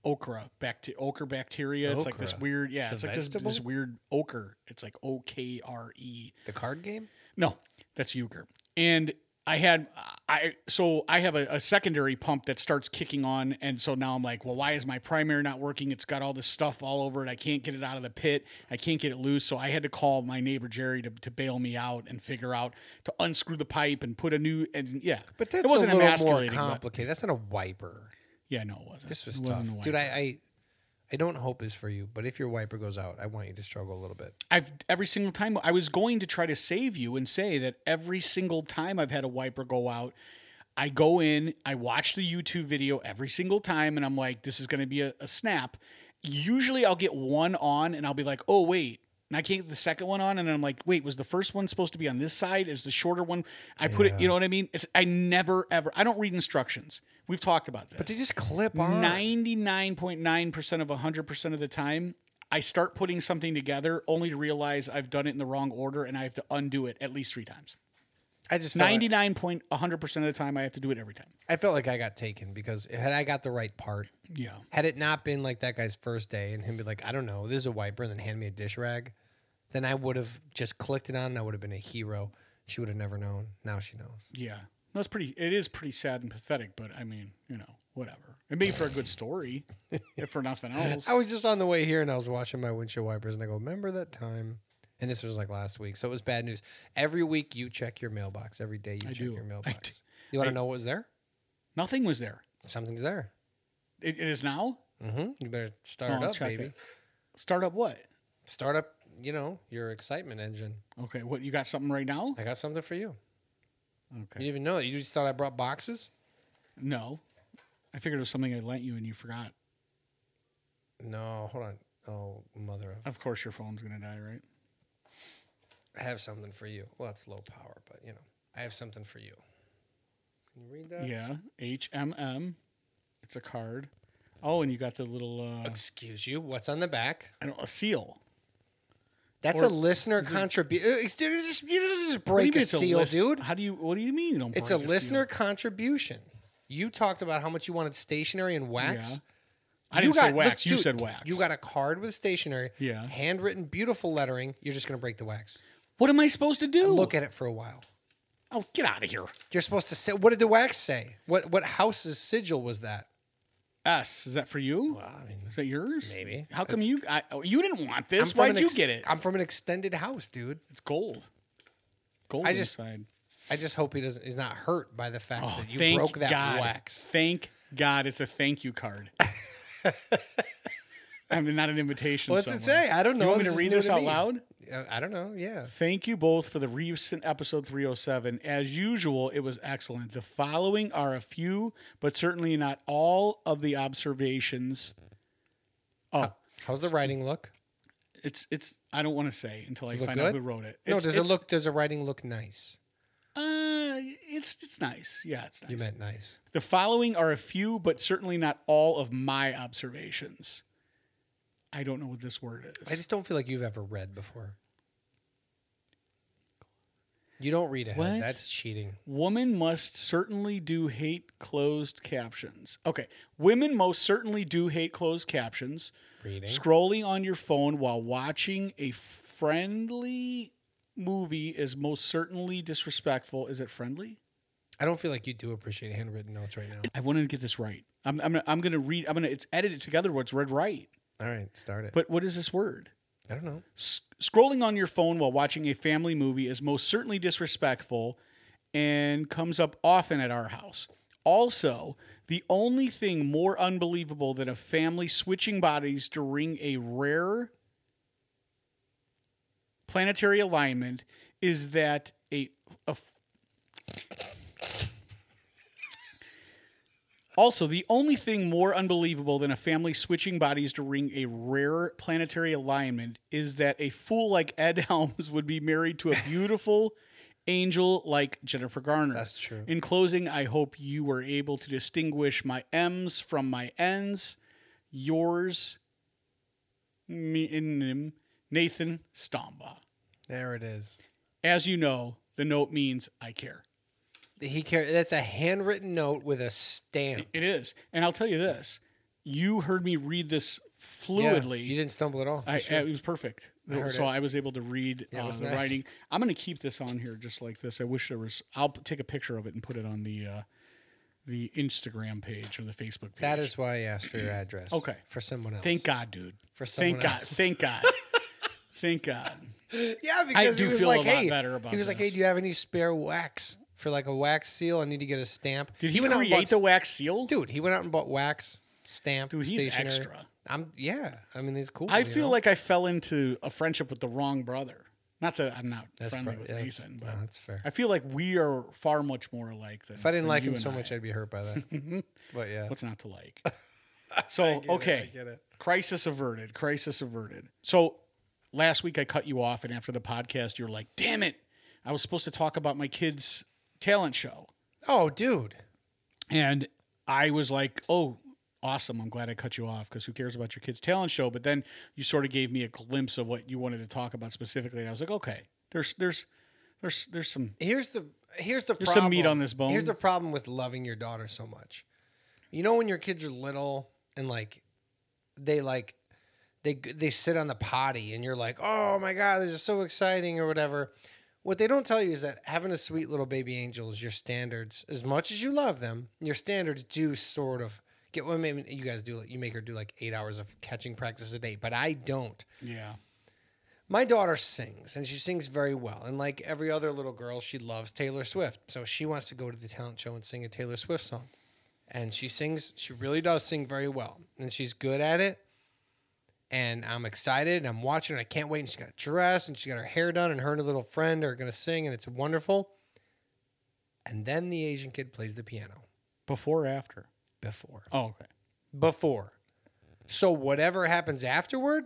okra bacteria ochre bacteria it's like this Okra? weird yeah it's like this, vegetable? this weird ochre it's like o-k-r-e The card game? no, that's euchre. And I had I so I have a, a secondary pump that starts kicking on, and so now I'm like, well, why is my primary not working? It's got all this stuff all over it. I can't get it out of the pit. I can't get it loose. So I had to call my neighbor Jerry to, to bail me out and figure out to unscrew the pipe and put a new and yeah. But that's it wasn't a little more emasculating, but- complicated. That's not a wiper. Yeah, no, it wasn't. This was It tough, dude. I, I I don't hope this for you, but if your wiper goes out, I want you to struggle a little bit. I've every single time I was going to try to save you and say that every single time I've had a wiper go out, I go in, I watch the YouTube video every single time, and I'm like, this is going to be a, a snap. Usually I'll get one on and I'll be like, oh, wait. And I can't get the second one on, and I'm like, wait, was the first one supposed to be on this side? Is the shorter one? I put it, you know what I mean? It's I never ever I don't read instructions. We've talked about this. But they just clip on. 99.9% of 100% of the time, I start putting something together only to realize I've done it in the wrong order and I have to undo it at least three times. I just felt like, 99.100% of the time, I have to do it every time. I felt like I got taken because had I got the right part, Yeah. had it not been like that guy's first day and him be like, I don't know, this is a wiper, and then hand me a dish rag, then I would have just clicked it on and I would have been a hero. She would have never known. Now she knows. Yeah. No, it's pretty, it is pretty sad and pathetic, but I mean, you know, whatever. It made for a good story, if for nothing else. I was just on the way here and I was watching my windshield wipers and I go, remember that time? And this was like last week. So it was bad news. Every week you check your mailbox. Every day you I check do. your mailbox. You want to know what was there? Nothing was there. Something's there. It, it is now? Mm-hmm. You better start Oh, it up, baby. it. Start up what? Start up, you know, your excitement engine. Okay. What, you got something right now? I got something for you. Okay. You didn't even know that. You just thought I brought boxes? No. I figured it was something I lent you and you forgot. No, hold on. Oh, mother of. Of course, your phone's going to die, right? I have something for you. Well, it's low power, but you know, I have something for you. Can you read that? Yeah, HMM. It's a card. Oh, and you got the little uh, Excuse you. What's on the back? I don't a seal. That's Or- a listener contribution. Uh, you just, you just you break a seal, list- dude. How do you? What do you mean? You don't It's a break listener seal? contribution. You talked about how much you wanted stationery and wax. Yeah. I didn't say wax. you dude, said wax. You got a card with stationery. Yeah. Handwritten, beautiful lettering. You're just gonna break the wax. What am I supposed to do? Look at it for a while. Oh, get out of here. You're supposed to say. What did the wax say? What what house's sigil was that? S. Is that for you? Well, I mean, Is that yours? Maybe. How come That's- you? I, oh, you didn't want this. Why'd you get it? I'm from an extended house, dude. It's gold. Gold I just- inside. I just hope he doesn't. He's not hurt by the fact Oh, that you thank broke that God. wax. Thank God, it's a thank you card. I mean, not an invitation. What's it somewhere. say? I don't know. You want me This to is read new this to out me. loud? I don't know. Yeah. Thank you both for the recent episode 307. As usual, it was excellent. The following are a few, but certainly not all of the observations. Oh, How's the writing look? it's it's. I don't want to say until I Does look find out who wrote it. No, does it look? Does the writing look nice? Uh, it's it's nice. Yeah, it's nice. You meant nice. The following are a few, but certainly not all of my observations. I don't know what this word is. I just don't feel like you've ever read before. You don't read ahead. What? That's cheating. Woman must certainly do hate closed captions. Okay. Women most certainly do hate closed captions. Reading. Scrolling on your phone while watching a friendly movie is most certainly disrespectful. Is it friendly? I don't feel like you do appreciate handwritten notes right now. I wanted to get this right. I'm, I'm, I'm going to read. I'm going to. It's edited together where it's read right. All right, start it. But what is this word? I don't know. S- scrolling on your phone while watching a family movie is most certainly disrespectful and comes up often at our house. Also, the only thing more unbelievable than a family switching bodies during a rare planetary alignment is that a, a Also, the only thing more unbelievable than a family switching bodies during a rare planetary alignment is that a fool like Ed Helms would be married to a beautiful angel like Jennifer Garner. That's true. In closing, I hope you were able to distinguish my M's from my N's. Yours, me- Nathan Stamba. There it is. As you know, the note means I care. He car- That's a handwritten note with a stamp. It is. And I'll tell you this you heard me read this Yeah, fluidly. you didn't stumble at all. I, sure. it was perfect. heard so it. I was able to read Yeah, uh, the nice. writing. I'm going to keep this on here just like this. I wish there was. I'll take a picture of it and put it on the uh, the Instagram page or the Facebook page. that is why I asked for your address. Okay. For someone else. Thank God, dude. For someone Thank God. else. Thank God. Thank God. Yeah, because do he was like, lot hey, better about he was like, hey, do you have any spare wax for like a wax seal? I need to get a stamp. Did he, went out and create bought the wax seal? dude? He went out and bought wax, stamp, Dude, he's stationery. extra. I'm yeah. I mean, he's cool. I feel know? like I fell into a friendship with the wrong brother. Not that I'm not that's friendly pro- with Nathan, no, but that's fair. I feel like we are far much more alike than. If I didn't like him so I. much, I'd be hurt by that. Mhm. but yeah, What's not to like? So okay, I get it. crisis averted. Crisis averted. So last week I cut you off, and after the podcast, you're like, "Damn it! I was supposed to talk about my kids' talent show," oh, dude. and I was like, "Oh." Awesome! I'm glad I cut you off because who cares about your kids' talent show? But then you sort of gave me a glimpse of what you wanted to talk about specifically, and I was like, okay, there's there's there's there's some Here's the here's the There's problem. some meat on this bone. Here's the problem with loving your daughter so much. You know when your kids are little and like they like they they sit on the potty and you're like, "Oh my god, this is so exciting" or whatever. What they don't tell you is that having a sweet little baby angel is your standards. As much as you love them, your standards do sort of get. Well, maybe you guys do. You make her do like eight hours of catching practice a day, but I don't. yeah. My daughter sings and she sings very well. And like every other little girl, she loves Taylor Swift. So she wants to go to the talent show and sing a Taylor Swift song. And she sings, she really does sing very well. And she's good at it. And I'm excited and I'm watching and I can't wait. And she's got a dress and she got her hair done. And her and a little friend are going to sing. And it's wonderful. And then the Asian kid plays the piano Before or after? before. Oh, okay. Before. So whatever happens afterward,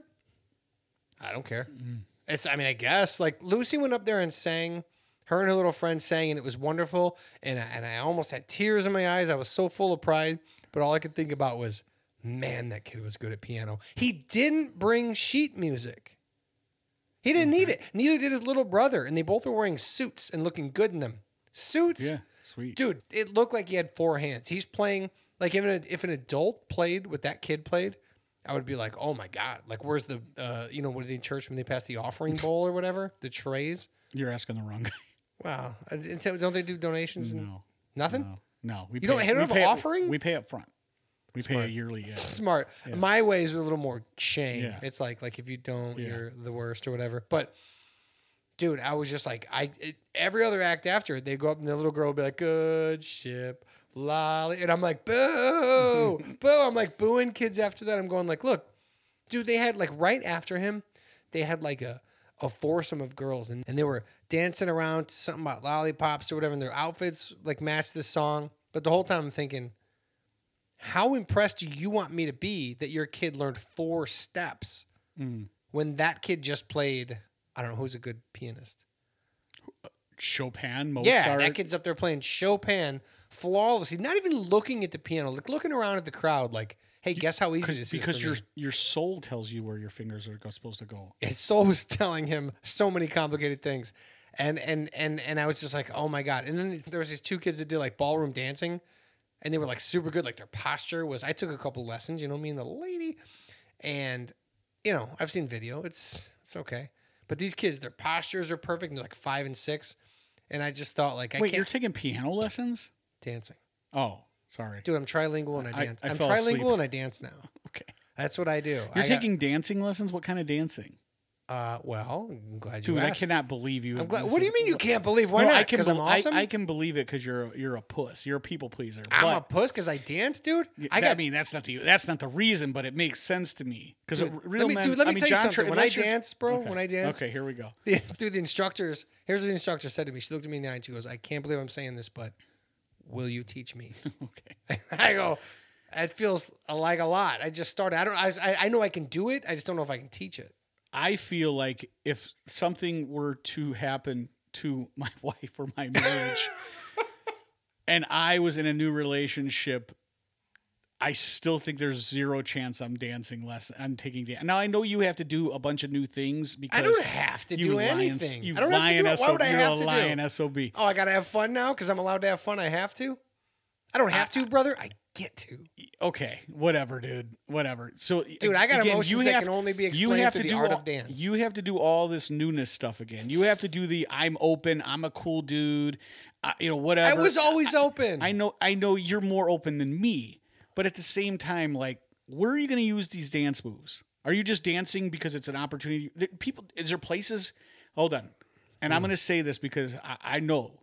I don't care. Mm-hmm. It's I mean, I guess like Lucy went up there and sang. Her and her little friend sang, and it was wonderful. And I, and I almost had tears in my eyes. I was so full of pride. But all I could think about was, man, that kid was good at piano. He didn't bring sheet music. He didn't need it. Neither did his little brother. And they both were wearing suits and looking good in them. Suits. Yeah, sweet. Dude, it looked like he had four hands. He's playing like if an, if an adult played what that kid played, I would be like, oh my god, like where's the uh, you know what in church when they pass the offering bowl or whatever, the trays. You're asking the wrong guy. Wow, don't they do donations? No. Nothing. No. No. We You don't- pay- don't we have an up- offering? We pay up front. We pay a yearly. Yeah. Smart. My way is a little more shame. Yeah. It's like like if you don't, Yeah. you're the worst or whatever. But dude, I was just like I it, every other act after they go up and the little girl would be like, "Good ship, lolly," and I'm like, "Boo, boo!" I'm like booing kids after that. I'm going like, "Look, dude, they had like right after him, they had like a a foursome of girls and, and they were dancing around to something about lollipops or whatever, and their outfits like matched this song. But the whole time I'm thinking, how impressed do you want me to be that your kid learned four steps when that kid just played? I don't know who's a good pianist. Chopin, Mozart. Yeah, that kid's up there playing Chopin flawlessly, not even looking at the piano, like looking around at the crowd, like, "Hey, guess how easy this is?" because your me. your soul tells you where your fingers are supposed to go. his soul was telling him so many complicated things, and and and and I was just like, "Oh my god!" And then there was these two kids that did like ballroom dancing, and they were like super good. Like their posture was. I took a couple lessons, you know, me and the lady, and you know, I've seen video. It's it's okay, but these kids, their postures are perfect. And they're like five and six, and I just thought like I Wait, can't you're taking piano lessons? dancing, Oh, sorry. dude. I'm trilingual and I dance. I am fell asleep. trilingual and I dance now. Okay. That's what I do. You're I got- taking dancing lessons? What kind of dancing? Uh, well, I'm glad you Dude, I asked. cannot believe you. I'm glad. This What do you is- mean you can't believe? Why No, not? I can Because I'm bel- awesome. I, I can believe it because you're you're a puss. You're a people pleaser. I'm a But puss because I dance, dude. I I got. mean, that's not the that's not the reason, but it makes sense to me because dude, real let me, men. dude, let me I mean, tell you John something. Tra- when I unless you're- dance, bro, Okay. when I dance, Okay, here we go. the, dude, the instructors. Here's what the instructor said to me. She looked at me in the eye and she goes, "I can't believe I'm saying this, but will you teach me?" Okay. I go, "It feels like a lot." I just started. I don't. I, I I know I can do it. I just don't know if I can teach it. I feel like if something were to happen to my wife or my marriage, and I was in a new relationship, I still think there's zero chance I'm dancing less. I'm taking dance. Now I know you have to do a bunch of new things because I don't have to do lion- anything. I don't have to do it. Why would I have to a do? sob. Oh, I gotta have fun now because I'm allowed to have fun. I have to. I don't have to, brother. I get to. Okay, whatever, dude. Whatever. So, Dude, I got again, emotions you that have- can only be you explained have through to the do art all- of dance. You have to do all this newness stuff again. You have to do the I'm open, I'm a cool dude, I, you know, whatever. I was always open. I know, I know you're more open than me, but at the same time, like, where are you going to use these dance moves? Are you just dancing because it's an opportunity? People, is there places? Hold on, and Mm. I'm going to say this because I, I know.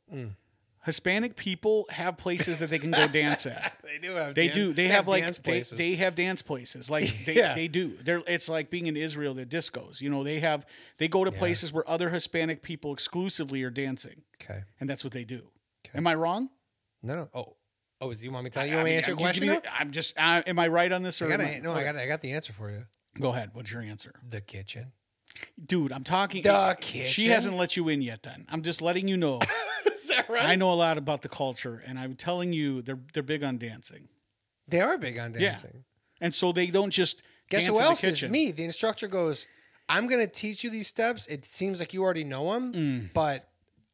Hispanic people have places that they can go dance at. they do have. They dan- do. They, have, like dance they, places. they have dance places. Like they, Yeah. they do. They're it's like being in Israel, the discos. You know, they have they go to places where other Hispanic people exclusively are dancing, okay. and that's what they do. Okay. Am I wrong? No, no. Oh, oh. Is you want me to tell you? I want me to answer a I'm- question? give me now? the- I'm just. Uh, am I right on this? Or I got am I- no. I got. I got the answer for you. Go ahead. What's your answer, The kitchen. dude? I'm talking. The kitchen. She hasn't let you in yet. Then I'm just letting you know. Is that right? I know a lot about the culture, and I'm telling you, they're they're big on dancing, They are big on Yeah. dancing. and so they don't just Guess dance who in else the is me? The instructor goes, "I'm going to teach you these steps. It seems like you already know them, Mm. but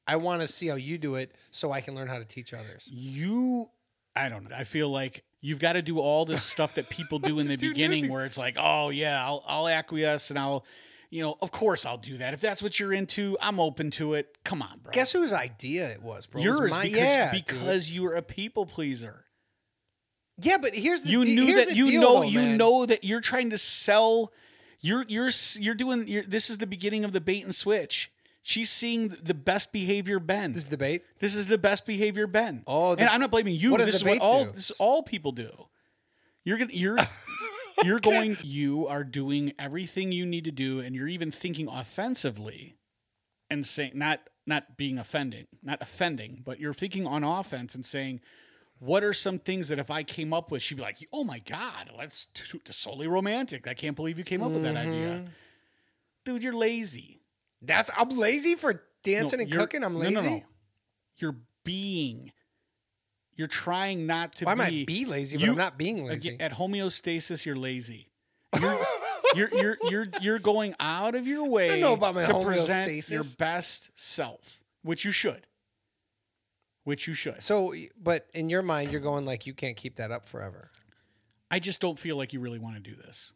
I want to see how you do it so I can learn how to teach others." you I don't know. I feel like you've got to do all this stuff that people do in the beginning where it's like, "Oh yeah, I'll I'll acquiesce and I'll you know, of course I'll do that. If that's what you're into, I'm open to it. Come on, bro. Guess whose idea it was, bro? It was yours my- because yeah, dude. because you were a people pleaser. yeah, but here's the You de- knew here's that you deal, know though, you man. know that you're trying to sell you're you're you're doing you're, this is the beginning of the bait and switch. She's seeing the best behavior Ben. this is the bait. This is the best behavior Ben. Oh, the- and I'm not blaming you. what this is what all do? this is all people do. You're gonna you're you're going you are doing everything you need to do, and you're even thinking offensively and saying not not being offending, not offending, but you're thinking on offense and saying, what are some things that if I came up with, she'd be like, oh my God, t- solely romantic. I can't believe you came up with that idea. Mm-hmm. Dude, you're lazy. That's I'm lazy for dancing No, and cooking. I'm no, lazy. No, no, You're being. You're trying not to Why be. might be lazy, but you- I'm not being lazy. At homeostasis, you're lazy. You're, you're you're you're you're going out of your way know about my to present your best self, which you should. Which you should. So, but in your mind, you're going like you can't keep that up forever. I just don't feel like you really want to do this.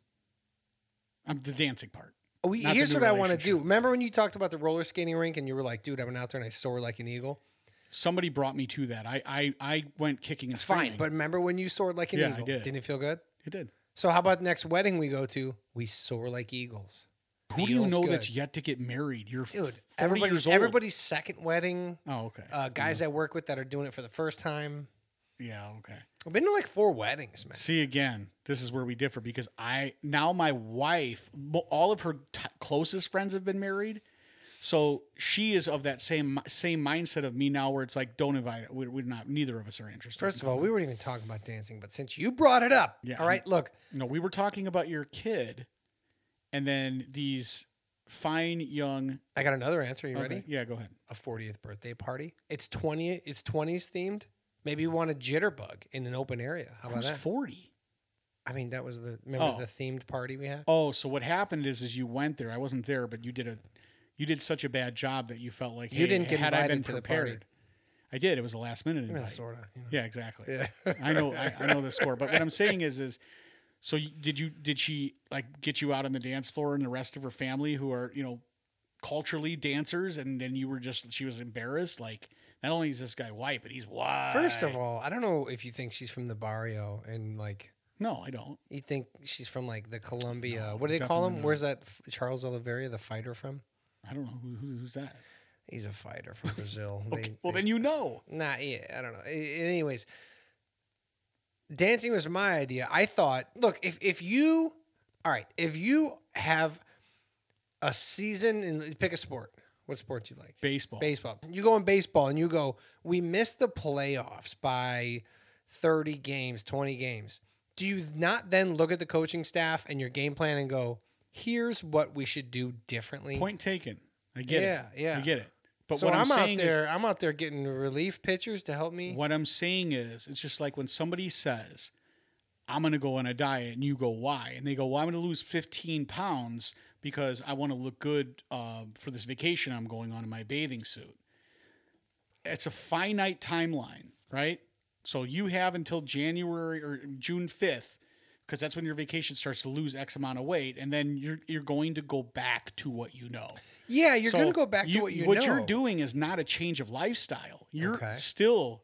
I'm the dancing part. We, here's what I want to do. Remember when you talked about the roller skating rink and you were like, dude, I went out there and I soared like an eagle? Somebody brought me to that. I I, I went kicking and It's fine. screaming. But remember when you soared like an Yeah, I eagle? did. Didn't it feel good? it did. So how about the next wedding we go to? We soar like eagles. Who do you Feels know good. that's yet to get married? You're Dude, 40 everybody's years old. everybody's second wedding. Oh, okay. Uh, guys I work with that are doing it for the first time. yeah, okay. I've been to like four weddings, man. See again, this is where we differ because I now my wife, mo- all of her t- closest friends have been married, so she is of that same same mindset of me now, where it's like, don't invite it. We, we're not. Neither of us are interested. First of all, we weren't even talking about dancing, but since you brought it up, Yeah, all right, look, no, we were talking about your kid, and then these fine young. I got another answer. You Okay, ready? Yeah, go ahead. A 40th birthday party. It's 20. It's 20s themed. Maybe we want a jitterbug in an open area. How about that? forty? I mean, that was the remember Oh. the themed party we had. Oh, so what happened is, is you went there. I wasn't there, but you did a, you did such a bad job that you felt like You hey, didn't get had I been to the prepared. party. I did. It was a last minute invite. Yeah, sort of. You know. Yeah, exactly. Yeah. I know. I, I know the score. But what I'm saying is, is so you, did you did she like get you out on the dance floor and the rest of her family who are you know culturally dancers, and then you were just she was embarrassed. Like not only is this guy white, but he's white. First of all, I don't know if you think she's from the barrio and like no, I don't. you think she's from like the Colombia. No, what do they call him? not. Where's that Charles Oliveira, the fighter from? I don't know who, who who's that. He's a fighter from Brazil. Okay, They- well, they- then you know. Nah, yeah, I don't know. Anyways, dancing was my idea. I thought, look, if if you, all right, if you have a season and pick a sport, what sport do you like? Baseball. Baseball. You go in baseball and you go, we missed the playoffs by thirty games, twenty games. Do you not then look at the coaching staff and your game plan and go, here's what we should do differently? Point taken. I get Yeah, it. yeah. yeah. I get it. But so what I'm, I'm, out saying is, there. I'm out there getting relief pitchers to help me. What I'm saying is, it's just like when somebody says, I'm going to go on a diet, and you go, why? And they go, well, I'm going to lose 15 pounds because I want to look good uh, for this vacation I'm going on in my bathing suit. It's a finite timeline, right? So you have until January or June 5th because that's when your vacation starts to lose X amount of weight, and then you're you're going to go back to what you know. Yeah, you're So going to go back to what you know. What know. you're doing is not a change of lifestyle. You're Okay. still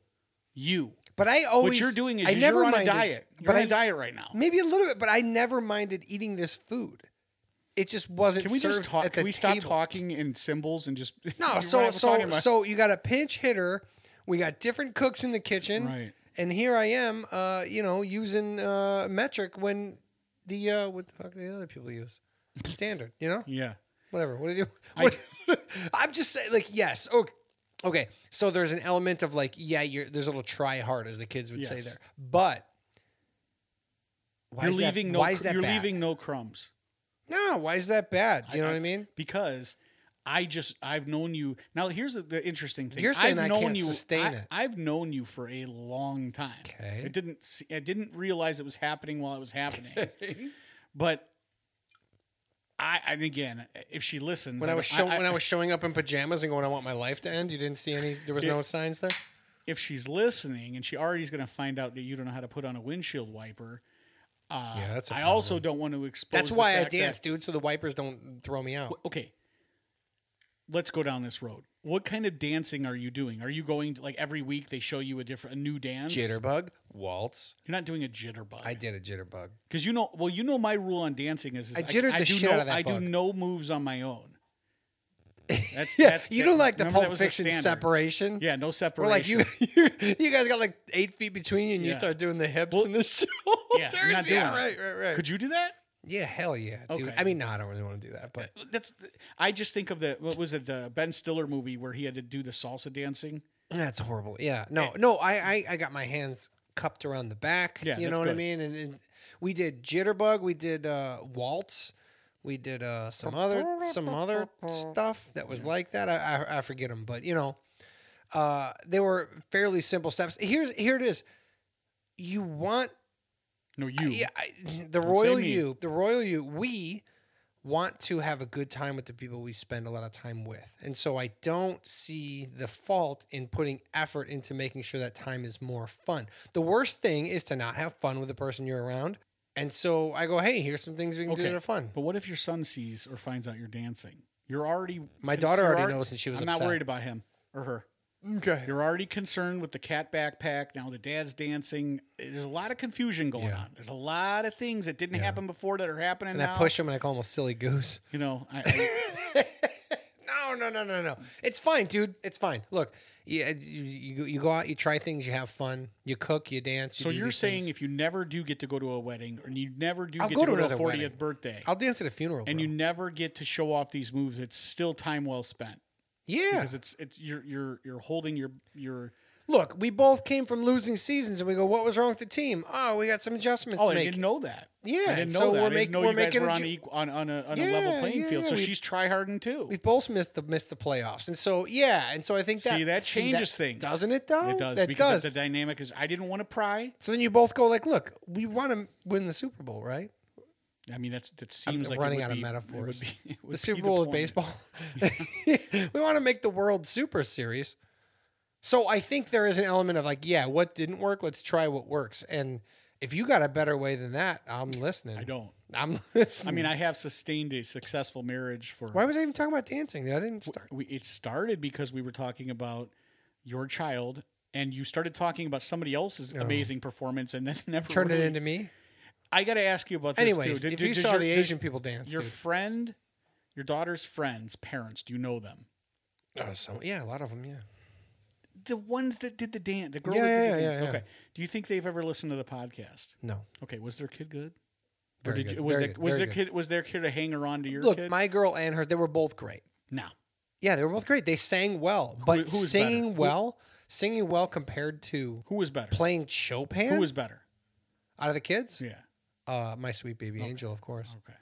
you. But I always what you're doing is I you're never on minded, a diet. You're but on I, a diet right now. Maybe a little bit, but I never minded eating this food. It just wasn't Can we just talk? Can we stop table. talking in symbols and just No, so so so you got a pinch hitter. We got different cooks in the kitchen, Right. And here I am, uh, you know, using uh, metric when the uh, what the fuck the other people use standard. You know, yeah. whatever. What do you? What, I'm just saying, like, yes, okay. Okay, so there's an element of like, yeah, you're, there's a little try hard, as the kids would say there. But why You're is that- leaving no. why is that you're bad? leaving no crumbs. No, why is that bad? You know what I mean? Because I just I've known you. Now here's the, the interesting thing. You're saying I've I known can't you, sustain I, it. I've known you for a long time. Okay. I didn't. See, I didn't realize it was happening while it was happening. but I and again, if she listens, When I was show, when I was showing up in pajamas and going, I want my life to end. You didn't see any. There was no signs there. if she's listening and she already is going to find out that you don't know how to put on a windshield wiper. Uh, Yeah, that's I also don't want to expose. That's why I fact that- dance, dude. So the wipers don't throw me out. okay, let's go down this road. What kind of dancing are you doing? Are you going to, like every week they show you a different a new dance? Jitterbug, waltz. You're not doing a jitterbug. I did a jitterbug. because you know. Well, you know my rule on dancing is, is I jittered the do shit no, out of that I bug. do no moves on my own. That's Yeah, that's you don't like the remember that Pulp was a Fiction standard. separation. Yeah, no separation. like you, you, you guys got like eight feet between you, and you Yeah. start doing the hips and the shoulders. Not doing yeah, that. right, right, right. Could you do that? Yeah, hell yeah, dude. Okay. I mean, no, I don't really want to do that, but That's. I just think of the what was it the Ben Stiller movie where he had to do the salsa dancing. that's horrible. Yeah, no, no. I, I, I got my hands cupped around the back. Yeah, you know what I mean. And, and we did jitterbug. We did uh, waltz. We did uh, some other some other stuff that was like that. I, I I forget them, but you know, uh, they were fairly simple steps. Here's here it is. You want No, you. yeah, I, the say royal me. you, the royal you, we want to have a good time with the people we spend a lot of time with. And so I don't see the fault in putting effort into making sure that time is more fun. The worst thing is to not have fun with the person you're around. And so I go, hey, here's some things we can do that are fun. But what if your son sees or finds out you're dancing? You're already. My daughter you're already knows and she was I'm upset. not worried about him or her. Okay. You're already concerned with the cat backpack. Now the dad's dancing. There's a lot of confusion going Yeah. on. There's a lot of things that didn't happen before that are happening And now. I push him and I call him a silly goose. You know, I, I, No, no, no, no, no. It's fine, dude. It's fine. Look, you, you, you, you go out, you try things, you have fun, you cook, you dance. You so do you're these saying things. if you never do get to go to a wedding, or you never do I'll get go to to go to a another 40th wedding. birthday, I'll dance at a funeral, and bro. you never get to show off these moves, it's still time well spent yeah. because it's it's you're you're you're holding your your Look, we both came from losing seasons, and we go, "What was wrong with the team? Oh, we got some adjustments Oh, to I make." didn't know that. Yeah, I didn't so know that. we're I didn't make- know we're you guys making were on, ju- equal, on, on a, on a level Yeah, playing field. So we- she's tryharding too. We've both missed the missed the playoffs, and so yeah, and so I think that See, that changes things. doesn't it? Though It does. That because does. The dynamic is I didn't want to pry. So then you both go like, "Look, we want to win the Super Bowl, right? I mean, that's that seems like running out of be- it metaphors. be- The Super Bowl of baseball. we want to make the World Super Series. So I think there is an element of like, yeah, what didn't work? Let's try what works. And if you got a better way than that, I'm listening. I don't. I'm listening. I mean, I have sustained a successful marriage for. why was I even talking about dancing? I didn't start. we, it started because we were talking about your child, and you started talking about somebody else's oh. amazing performance, and then never turned really- it into me. I got to ask you about this Anyways, too. if Did- you does saw your- the Asian people dance, your dude. friend, your daughter's friends' parents, do you know them? Oh, so, yeah, a lot of them. Yeah. The ones that did the dance, the girl Yeah, that did yeah, the yeah, dance. yeah. Okay. Do you think they've ever listened to the podcast? No. Okay. Was their kid good? Very or did good. you, was very their, good, was very their good. kid was their kid a hanger on to your Look, kid? my girl and her, they were both great. no. Yeah, they were both great. They sang well, but who better? singing Who- well, singing well compared to Who was better? playing Chopin Who was better? out of the kids, Yeah. Uh, my sweet baby angel, of course. Okay.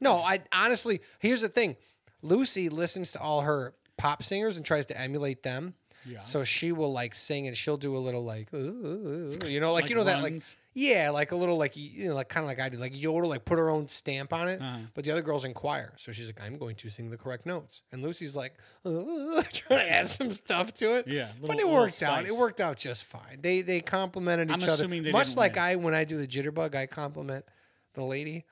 No, I honestly, here's the thing: Lucy listens to all her pop singers and tries to emulate them. Yeah. So she will like sing and she'll do a little like, "Ooh, ooh, ooh," you know, like, Like you know that like runs? Yeah, like a little like you know like kind of like I do, like yodel, like put her own stamp on it. Uh-huh. But the other girls in choir, so she's like, I'm going to sing the correct notes, and Lucy's like, trying to add some stuff to it. Yeah, but it little worked out. It worked out just fine. They they complimented I'm each other, they much like win. I when I do the jitterbug, I compliment the lady.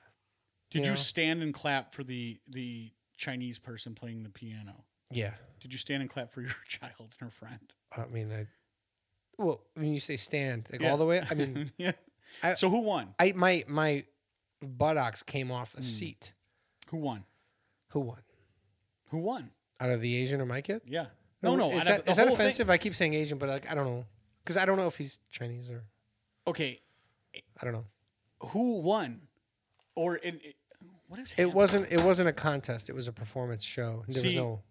Did you you know? stand and clap for the the Chinese person playing the piano? Yeah, Did you stand and clap for your child and her friend? I mean, I. Well, when you say stand, like Yeah. all the way, I mean, yeah. I- so who won? I my my buttocks came off Hmm. the seat. Who won? Who won? Who won? Out of the Asian or my kid? Yeah. No, no. Is out of that, the is that whole thing- offensive? I keep saying Asian, but like I don't know, because I don't know if he's Chinese or Okay. I don't know. Who won? Or in, it, what is It happening? wasn't. It wasn't a contest. It was a performance show. There was See- no.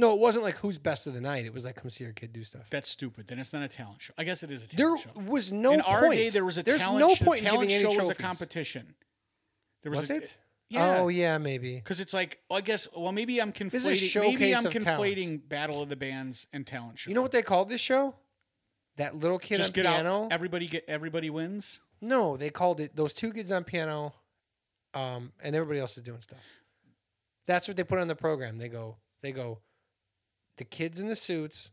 No, it wasn't like who's best of the night. It was like come see your kid do stuff. That's stupid. Then it's not a talent show. I guess it is a There talent show. There was no in point. our day, there was a There's talent. no sh- point in talent giving any show was a trophies. competition. There was, Was a, it? Yeah. Oh yeah, maybe. Because it's like, well, I guess, well, maybe I'm conflating. This is a conflating. Maybe I'm of conflating talents. Battle of the Bands and talent show. You know what they called this show? That little kid Just on get piano. out. Everybody get. Everybody wins. No, they called it those two kids on piano, um, and everybody else is doing stuff. That's what they put on the program. They go, they go, the kids in the suits,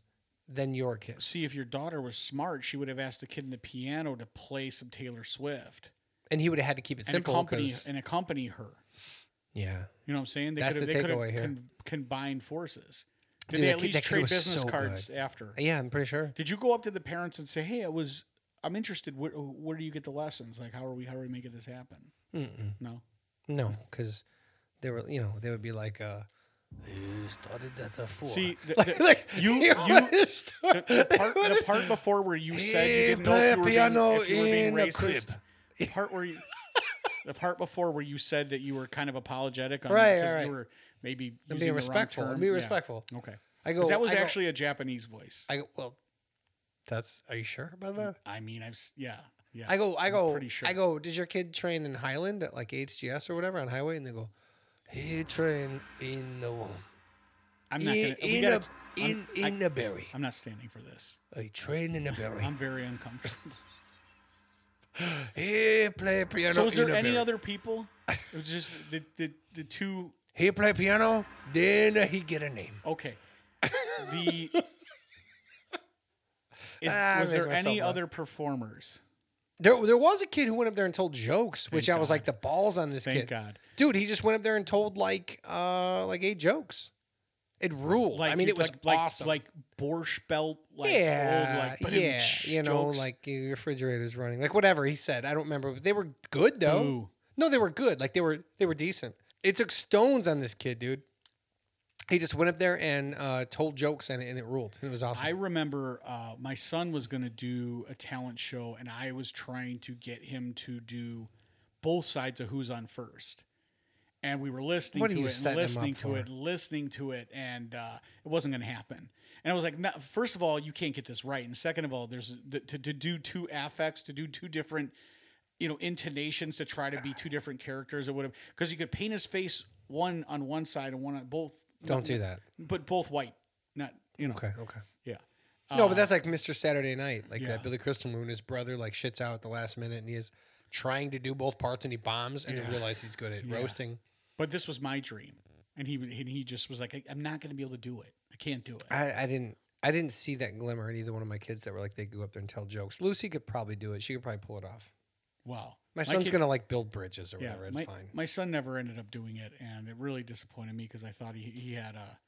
than your kids. See, if your daughter was smart, she would have asked the kid in the piano to play some Taylor Swift and he would have had to keep it and simple accompany and accompany her. yeah, You know what I'm saying? They That's could have, the they could takeaway here. have combined forces. Did Dude, they that at kid- least that kid trade was business so cards after? yeah, I'm pretty sure. Did you go up to the parents and say, "Hey, I was, I'm interested. Where, where do you get the lessons? Like, how are we, how are we making this happen?" No. No, because they were, you know, they would be like, uh, "He started at a four. See, the, Like- the- like, you, you, the, the part, the part before where you said you didn't know if you were play being, piano if you were being in racist. The part where you, the part before where you said that you were kind of apologetic on Right, because right, you were maybe I'm using being respectful. I'm term. being Yeah. respectful. Okay. I go. that was I go- actually a Japanese voice. I go. Well, that's. Are you sure about that? I mean, I've yeah, yeah. I go. I I'm go. pretty sure. I go. Does your kid train in Highland at like HGS or whatever on highway? And they go. He trained in the womb. I'm not in gonna. in gotta, a in I'm, in a berry. I, am not standing for this. He trained in a berry. I'm very uncomfortable. He play piano. so, is in there any berry. other people? It was just the the, the two. He play piano. Then he get a name. Okay. The is, Ah, was there any laugh. other performers? There, there was a kid who went up there and told jokes, which Thank I was God. like, the balls on this Thank kid, God. dude. He just went up there and told like, uh, like eight jokes. It ruled. Like I mean, it was like, like, awesome. Like borscht belt. Like yeah, old, like yeah. You know, jokes. like your refrigerator's running, like whatever he said. I don't remember. But they were good though. Boo. No, they were good. Like they were they were decent. It took stones on this kid, dude. He just went up there and uh, told jokes and, and it ruled. It was awesome. I remember uh, my son was going to do a talent show, and I was trying to get him to do both sides of Who's on First. And we were listening What to it and listening to for? it, listening to it, and uh, it wasn't going to happen. And I was like, no, first of all, you can't get this right, and second of all, there's the, to, to do two affects, to do two different, you know, intonations to try to be two different characters. It would have because you could paint his face one on one side and one on both. Don't do that. But both white, not you know. Okay, okay. Yeah. No, but uh, that's like Mr. Saturday Night, like yeah. that Billy Crystal movie. His brother like shits out at the last minute, and he is trying to do both parts, and he bombs, and Yeah. he realizes he's good at roasting. But this was my dream, and he and he just was like, I, "I'm not going to be able to do it. I can't do it." I, I didn't. I didn't see that glimmer in either one of my kids that were like they go up there and tell jokes. Lucy could probably do it. She could probably pull it off. Wow. My son's kid- gonna like build bridges or Yeah, whatever. It's my, fine. my son never ended up doing it, and it really disappointed me because I thought he he had a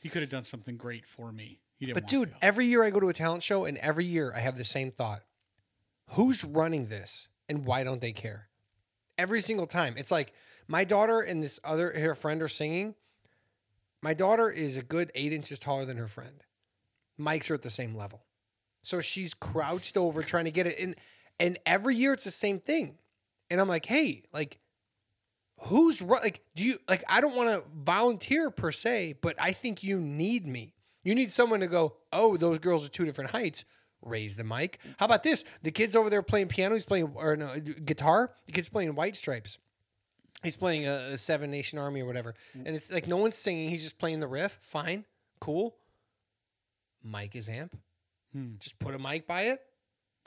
he could have done something great for me. He didn't. But dude, every year I go to a talent show, and every year I have the same thought: Who's running this, and why don't they care? Every single time, it's like my daughter and this other her friend are singing. My daughter is a good eight inches taller than her friend. Mike's are at the same level, so she's crouched over trying to get it. And and every year it's the same thing. And I'm like, hey, like who's like do you like i don't want to volunteer per se but i think you need me. You need someone to go oh those girls are two different heights. Raise the mic. How about this? The kid's over there playing piano. He's playing or no guitar. The kid's playing white stripes. He's playing a, a seven nation army or whatever. And it's like no one's singing. He's just playing the riff. Fine. Cool. Mic is amp. Hmm. Just put a mic by it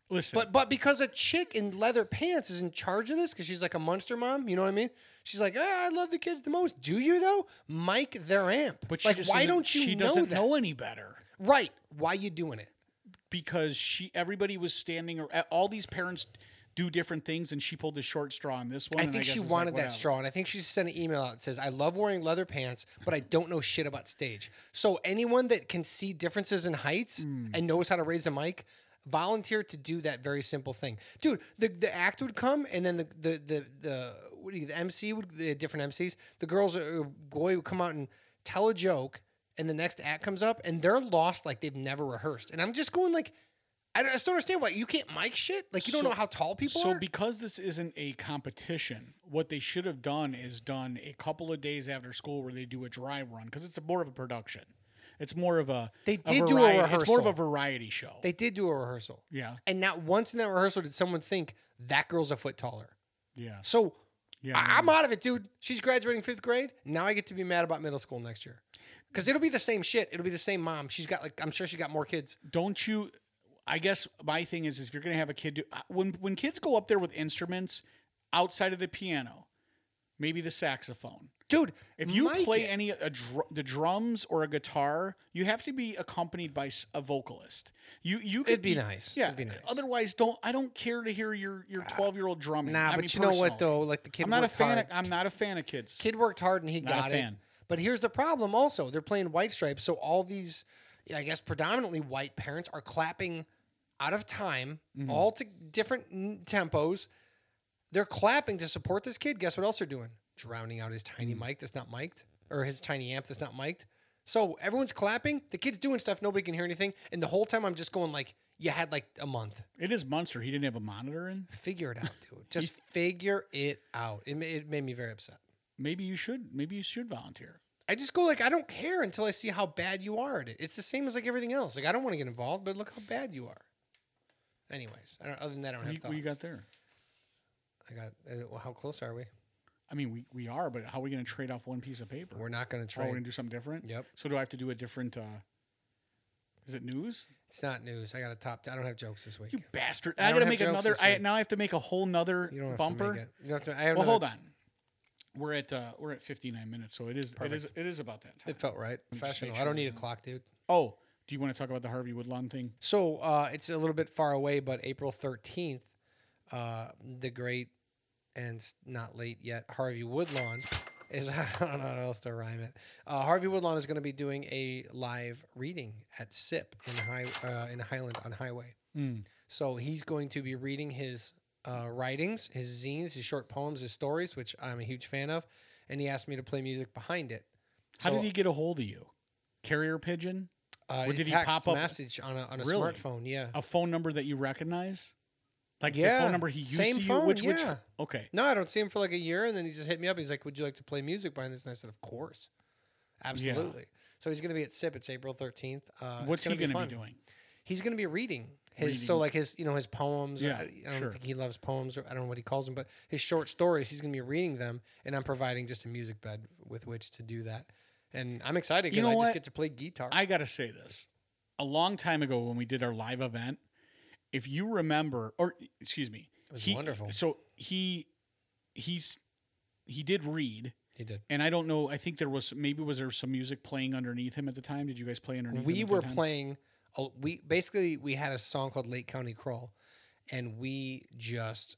listen, but but because a chick in leather pants is in charge of this because she's like a monster mom, you know what I mean? She's like, ah, I love the kids the most. Do you though? Mike their amp. but like, why don't you She know doesn't that? know any better. right? Why you doing it? because she everybody was standing all these parents do different things and she pulled the short straw on this one I and think guess she it's like, wanted that straw, and I think she sent an email out that says, "I love wearing leather pants, but I don't know shit about stage." So anyone that can see differences in heights Hmm. and knows how to raise a mic, volunteer to do that very simple thing, dude. The the act would come, and then the the the the what do you, the MC would the different MCs, the girls or boy would come out and tell a joke, and the next act comes up, and they're lost like they've never rehearsed, and I'm just going like. I don't- I don't understand why you can't mic shit. Like you don't So- know how tall people so are. So because this isn't a competition what they should have done is done a couple of days after school where they do a dry run because it's a more of a production it's more of a They a did do a variety- it's more of a variety show They did do a rehearsal. yeah And not once in that rehearsal did someone think that girl's a foot taller. yeah So yeah I- I'm out of it, dude. She's graduating fifth grade. Now I get to be mad about middle school next year. Because it'll be the same shit. It'll be the same mom. She's got like I'm sure she got more kids. don't you i guess my thing is, is if you're going to have a kid do uh, when when kids go up there with instruments outside of the piano maybe the saxophone Dude, if you play it. any a dr- the drums or a guitar, you have to be accompanied by a vocalist. You you could It'd be nice. Yeah. It'd be nice. Otherwise, don't I don't care to hear your your twelve year old drumming. Nah, I but mean, you know what though? Like the kid I'm not a fan. hard. Of, I'm not a fan of kids. Kid worked hard and he Not a got it. But here's the problem also. They're playing white stripes, so all these I guess predominantly white parents are clapping out of time, Mm-hmm. all to different n- tempos. They're clapping to support this kid. Guess what else they're doing? Drowning out his tiny Mm. mic that's not mic'd, or his tiny amp that's not mic'd. So everyone's clapping. The kid's doing stuff. Nobody can hear anything. And the whole time I'm just going like, you had like a month. It is Munster. He didn't have a monitor in. Figure it out, dude. Just figure it out. It, ma- it made me very upset. Maybe you should. Maybe you should volunteer. I just go like I don't care until I see how bad you are at it. It's the same as like everything else. Like I don't want to get involved, but look how bad you are. Anyways, I don't, other than that, I don't What have you, thoughts. what you got there? I got. Uh, well, how close are we? I mean, we, we are, but how are we going to trade off one piece of paper? We're not going to Oh, we're trade. going to do something different. Yep. So do I have to do a different? uh Is it news? it's not news. I got a top. I don't have jokes this week. You bastard! I I, got to make another. I now I have to make a whole nother You don't have bumper. to make it. You don't have to. I have Well, hold another- on. We're at uh, we're at 59 minutes, so it is it is it is about that time. It felt right. Professional. make I don't need a clock, dude. Oh, do you want to talk about the Harvey Woodlawn thing? So uh, it's a little bit far away, but April thirteenth, uh, the great and not late yet Harvey Woodlawn is I don't know how else to rhyme it. Uh, Harvey Woodlawn is going to be doing a live reading at SIP in High uh, in Highland on Highway. Mm. So he's going to be reading his uh, writings, his zines, his short poems, his stories, which I'm a huge fan of, and he asked me to play music behind it. How So, did he get a hold of you? Carrier pigeon? Uh, or did he pop up- message on a on a Really? smartphone? Yeah. A phone number that you recognize? Like the Yeah, phone number he used same to phone, Which, which? yeah. Okay. No, I don't see him for like a year, and then he just hit me up. He's like, "Would you like to play music behind this?" And I said, "Of course, absolutely." So he's going to be at SIP. It's April thirteenth. Uh, What's he going to be doing? He's going to be reading his so like his you know his poems. Yeah, I, I don't sure. think he loves poems or I don't know what he calls them, but his short stories. He's going to be reading them, and I'm providing just a music bed with which to do that. And I'm excited You because know I just get to play guitar. I got to say this. A long time ago when we did our live event, if you remember, or excuse me, It was he- wonderful. So he, he's, he did read, he did. and I don't know. I think there was maybe was there some music playing underneath him at the time. Did you guys play underneath? we were playing a, we basically we had a song called lake county crawl and we just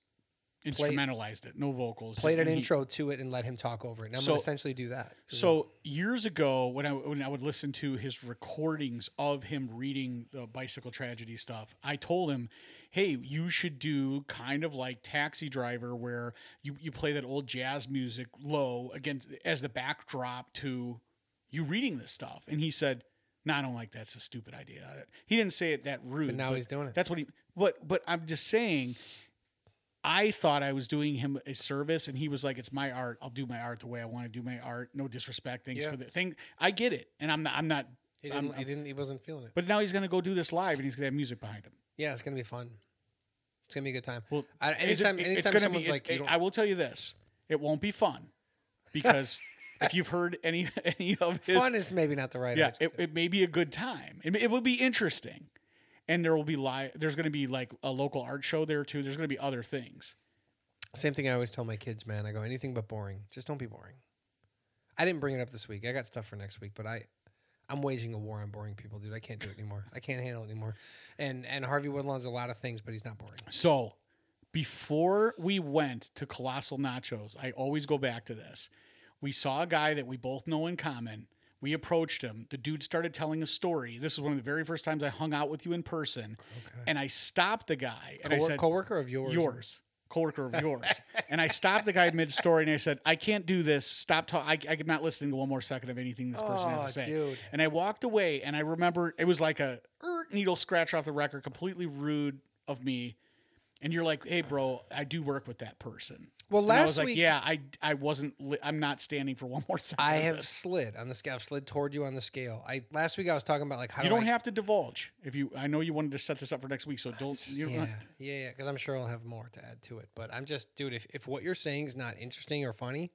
instrumentalized it, no vocals. played an he- intro to it and let him talk over it and i'm So- going to essentially do that So years ago, when I when I would listen to his recordings of him reading the bicycle tragedy stuff, I told him, "Hey, you should do kind of like Taxi Driver, where you you play that old jazz music low against as the backdrop to you reading this stuff." And he said, "No, I don't like that. It's a stupid idea." He didn't say it that rude. but now he's doing it That's what he. But but I'm just saying. I thought I was doing him a service, and he was like, "It's my art. I'll do my art the way I want to do my art. No disrespect. Thanks Yeah. for the thing. I get it, and I'm not. I'm not. he I'm- didn't, he didn't he wasn't feeling it but now he's gonna go do this live, and he's gonna have music behind him. yeah it's going to be fun it's going to be a good time Well, I, Is it- anytime anytime someone's be, like it- I will tell you this: it won't be fun because if you've heard any any of his fun is maybe not the right yeah, it, it may be a good time. It, it will be interesting, and there will be live. There's going to be like a local art show there too. There's going to be other things. same thing i always tell my kids man i go anything but boring just don't be boring i didn't bring it up this week i got stuff for next week but i I'm waging a war on boring people, dude. I can't do it anymore. I can't handle it anymore. And and Harvey Woodlawn's a lot of things, but he's not boring. So before we went to Colossal Nachos, I always go back to this. We saw a guy that we both know in common. We approached him. The dude started telling a story. This is one of the very first times I hung out with you in person. Okay. And I stopped the guy and I said, Co- coworker of yours. yours coworker of yours and i stopped the guy mid-story and i said i can't do this stop talking I, i'm not listening to one more second of anything this person Oh, has to say dude. and i walked away and i remember it was like a er, needle scratch off the record completely rude of me and you're like hey bro i do work with that person Well, And I last was like, week- yeah, I I wasn't. Li- I'm not standing for one more second. I have slid on the scale. I've slid toward you on the scale. I last week I was talking about like how You do don't I, have to divulge if you. I know you wanted to set this up for next week, so don't. You don't yeah, yeah, yeah. Because I'm sure I'll have more to add to it. But I'm just, dude. If if what you're saying is not interesting or funny,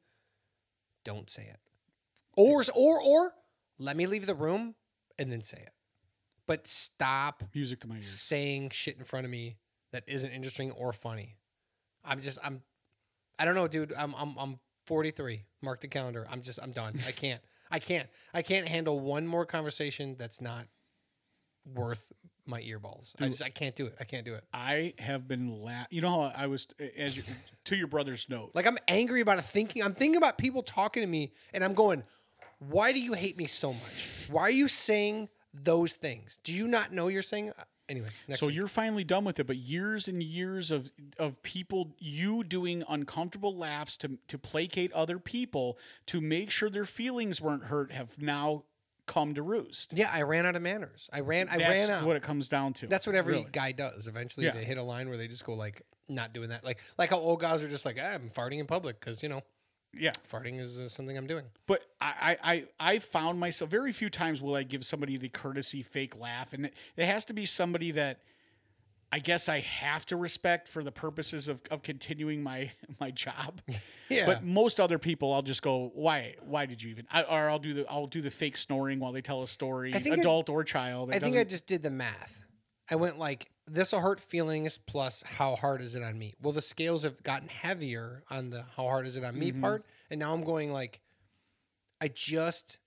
don't say it. Or or or let me leave the room and then say it. But stop music to my ears. saying shit in front of me that isn't interesting or funny. I'm just I'm I don't know, dude. I'm I'm I'm 43. Mark the calendar. I'm just I'm done. I can't. I can't. I can't handle one more conversation that's not worth my earballs. I just I can't do it. I can't do it. I have been la- You know how I was as you, to your brother's note. Like I'm angry about it thinking I'm thinking about people talking to me and I'm going, "Why do you hate me so much? Why are you saying those things? Do you not know you're saying Anyways, next so week. you're finally done with it, but years and years of of people you doing uncomfortable laughs to to placate other people to make sure their feelings weren't hurt have now come to roost. Yeah, I ran out of manners. I ran. I That's ran out. what it comes down to. That's what every really. guy does. Eventually, Yeah. they hit a line where they just go like, not doing that. Like, like how old guys are just like, ah, I'm farting in public because you know, Yeah, farting is something I'm doing. but I, I I found myself very few times will I give somebody the courtesy fake laugh, and it, it has to be somebody that I guess I have to respect for the purposes of, of continuing my my job. Yeah. But most other people, I'll just go, why? Why did you even? I, or I'll do the I'll do the fake snoring while they tell a story, I think I- adult or child. It I think I just did the math. I went like, this will hurt feelings plus how hard is it on me? Well, the scales have gotten heavier on the how hard is it on me Mm-hmm. part, and now I'm going like, I just,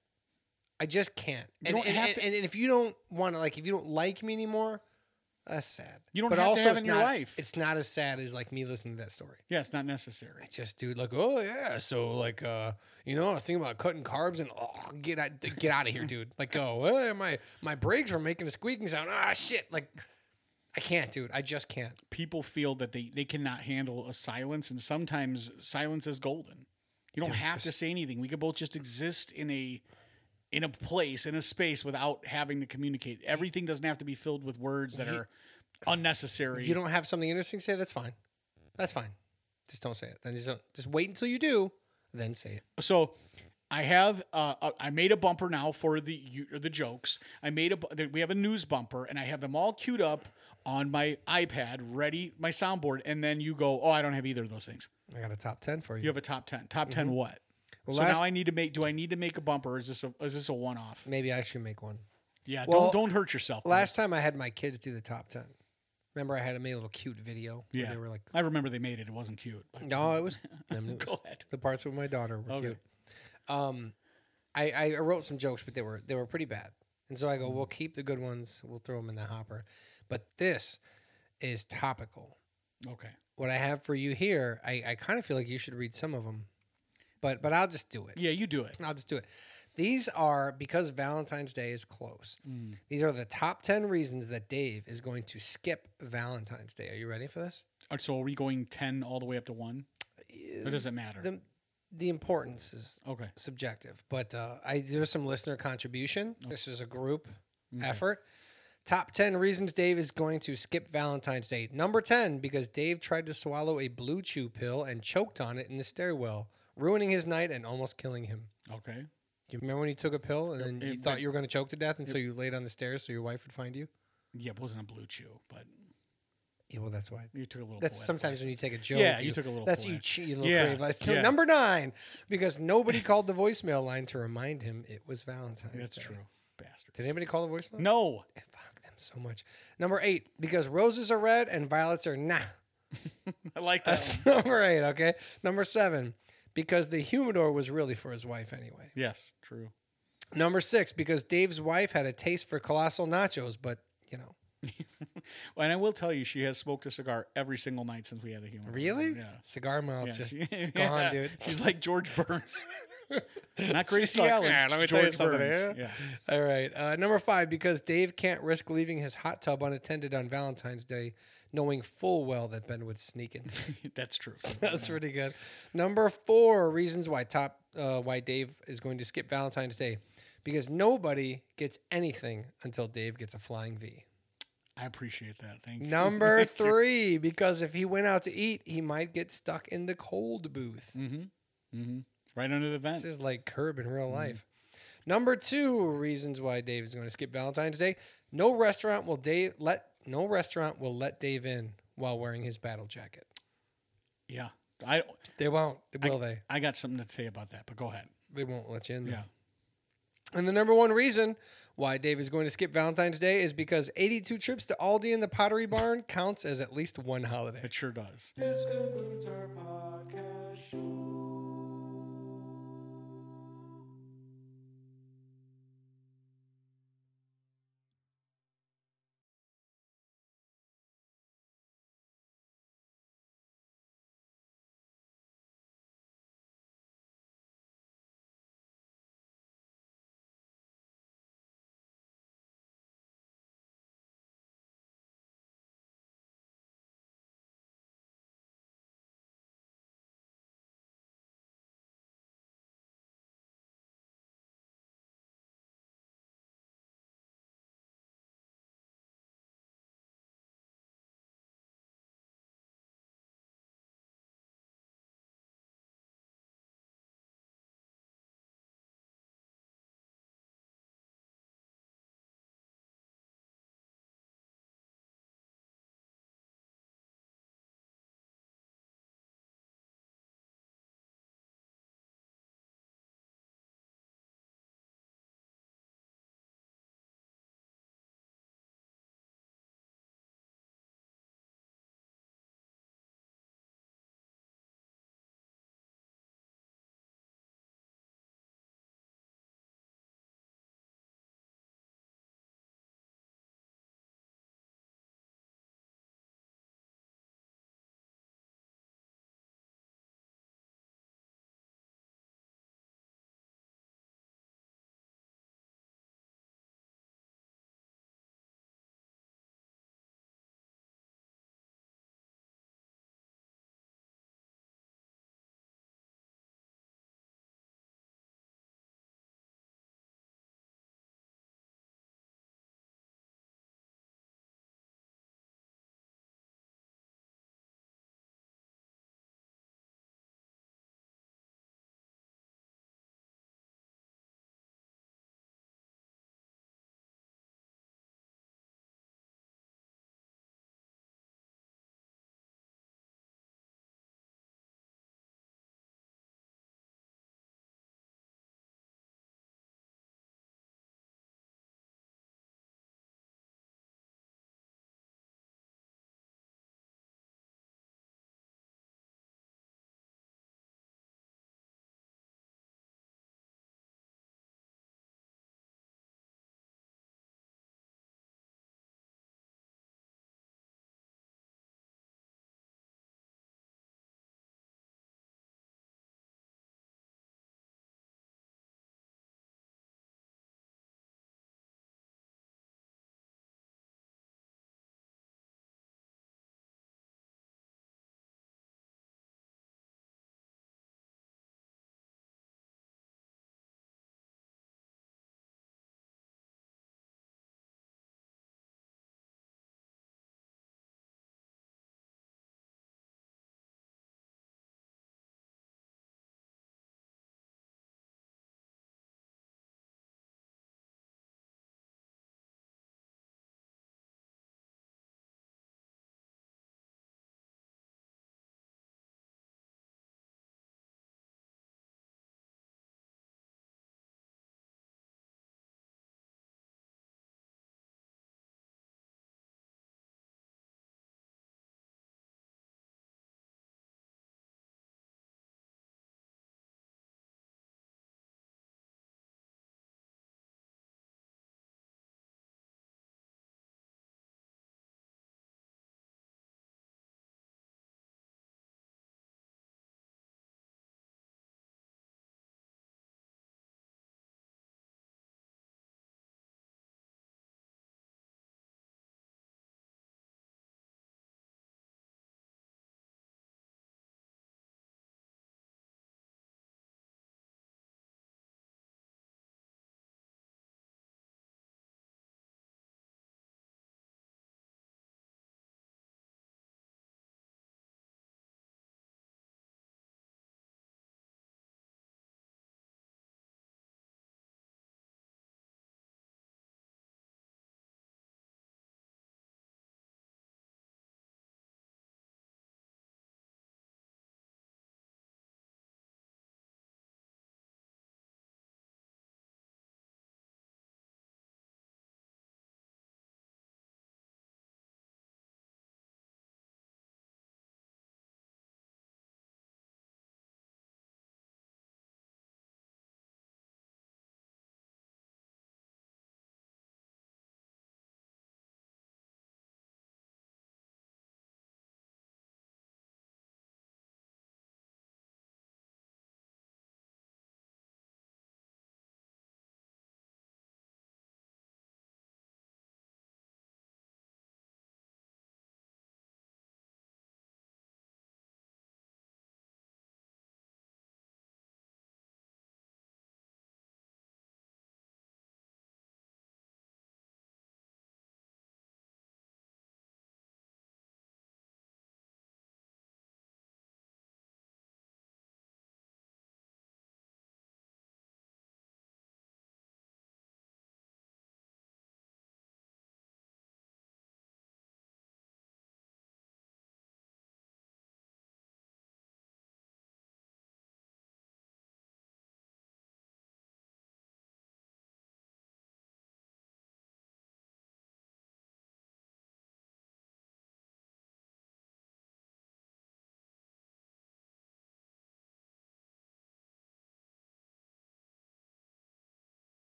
I just can't. And, and, have and, to- and if you don't want to like, if you don't like me anymore, That's sad. You don't but have to also have it's it in your not, life. It's not as sad as like me listening to that story. Yeah, it's not necessary. I Just dude, like, oh yeah, so like, uh, you know, I was thinking about cutting carbs and oh, get out, get out of here, dude. Like, go, oh, my my brakes were making a squeaking sound. Ah, shit. Like, I can't, dude. I just can't. People feel that they, they cannot handle a silence, and sometimes silence is golden. You don't Dude, have to say anything. We could both just exist in a in a place, in a space without having to communicate. Everything doesn't have to be filled with words that are unnecessary. You don't have something interesting to say, that's fine. That's fine. Just don't say it. Then just don't, just wait until you do, then say it. So I have uh, uh, I made a bumper now for the you- the jokes. I made a we have a news bumper and I have them all queued up on my iPad, ready my soundboard, and then you go, oh, I don't have either of those things. I got a top ten for you. You have a top ten. Top 10 what? Mm-hmm. Well, so now I need to make. Do I need to make a bumper? Or is this a is this a one off? Maybe I should make one. Yeah. Well, don't don't hurt yourself. man. Last time I had my kids do the top ten. Remember, I had a made a little cute video. where yeah, they were like, I remember they made it. It wasn't cute. no, it was, it was Go ahead. the parts with my daughter were Okay. cute. Um, I, I wrote some jokes, but they were they were pretty bad, and so I go, we'll keep the good ones, we'll throw them in the hopper, but this is topical. Okay. What I have for you here, I, I kind of feel like you should read some of them, but but I'll just do it. Yeah, you do it. I'll just do it. These are because Valentine's Day is close. Mm. These are the top 10 reasons that Dave is going to skip Valentine's Day. Are you ready for this? Uh, So are we going ten all the way up to one? Or does it matter? The, the importance is okay. subjective, but uh, I there's some listener contribution. This is a group effort. Top 10 reasons Dave is going to skip Valentine's Day. Number 10, because Dave tried to swallow a BlueChew pill and choked on it in the stairwell, ruining his night and almost killing him. Okay. You remember when you took a pill and then you it- thought you were going to choke to death, and so you laid on the stairs so your wife would find you? Yeah, it wasn't a BlueChew, but Yeah, well, that's why. you took a little. That's sometimes when you take a joke. Yeah, you took a little That's you cheat, you little Yeah, creative license. So yeah. number nine, because nobody called the voicemail line to remind him it was Valentine's That's Day. true. Bastards. Did anybody call the voicemail? No. So much. Number eight, because roses are red and violets are nah. I like that. That's one. number eight. Okay. Number seven, because the humidor was really for his wife anyway. Yes, true. Number six, because Dave's wife had a taste for colossal nachos, but you know, And I will tell you, she has smoked a cigar every single night since we had the humor. really, Yeah. cigar mouth Yeah, just it's gone, yeah. dude. She's like George Burns. Not Gracie like, Allen. "Yeah, let me George tell you something, Burns. yeah." Yeah. All right. Uh, number five, because Dave can't risk leaving his hot tub unattended on Valentine's Day, knowing full well that Ben would sneak in. That's true. That's pretty good. Number four, reasons why top uh, why Dave is going to skip Valentine's Day, because nobody gets anything until Dave gets a flying V. I appreciate that. Thank you. Number three, because if he went out to eat, he might get stuck in the cold booth. Mm-hmm. Right under the vent. This is like Curb in real life. Number two reasons why Dave is going to skip Valentine's Day. No restaurant will Dave let no restaurant will let Dave in while wearing his battle jacket. Yeah. I They won't. Will they? I got something to say about that, but go ahead. They won't let you in. There. Yeah. And the number one reason why Dave is going to skip Valentine's Day is because 82 trips to Aldi and the Pottery Barn counts as at least one holiday. It sure does.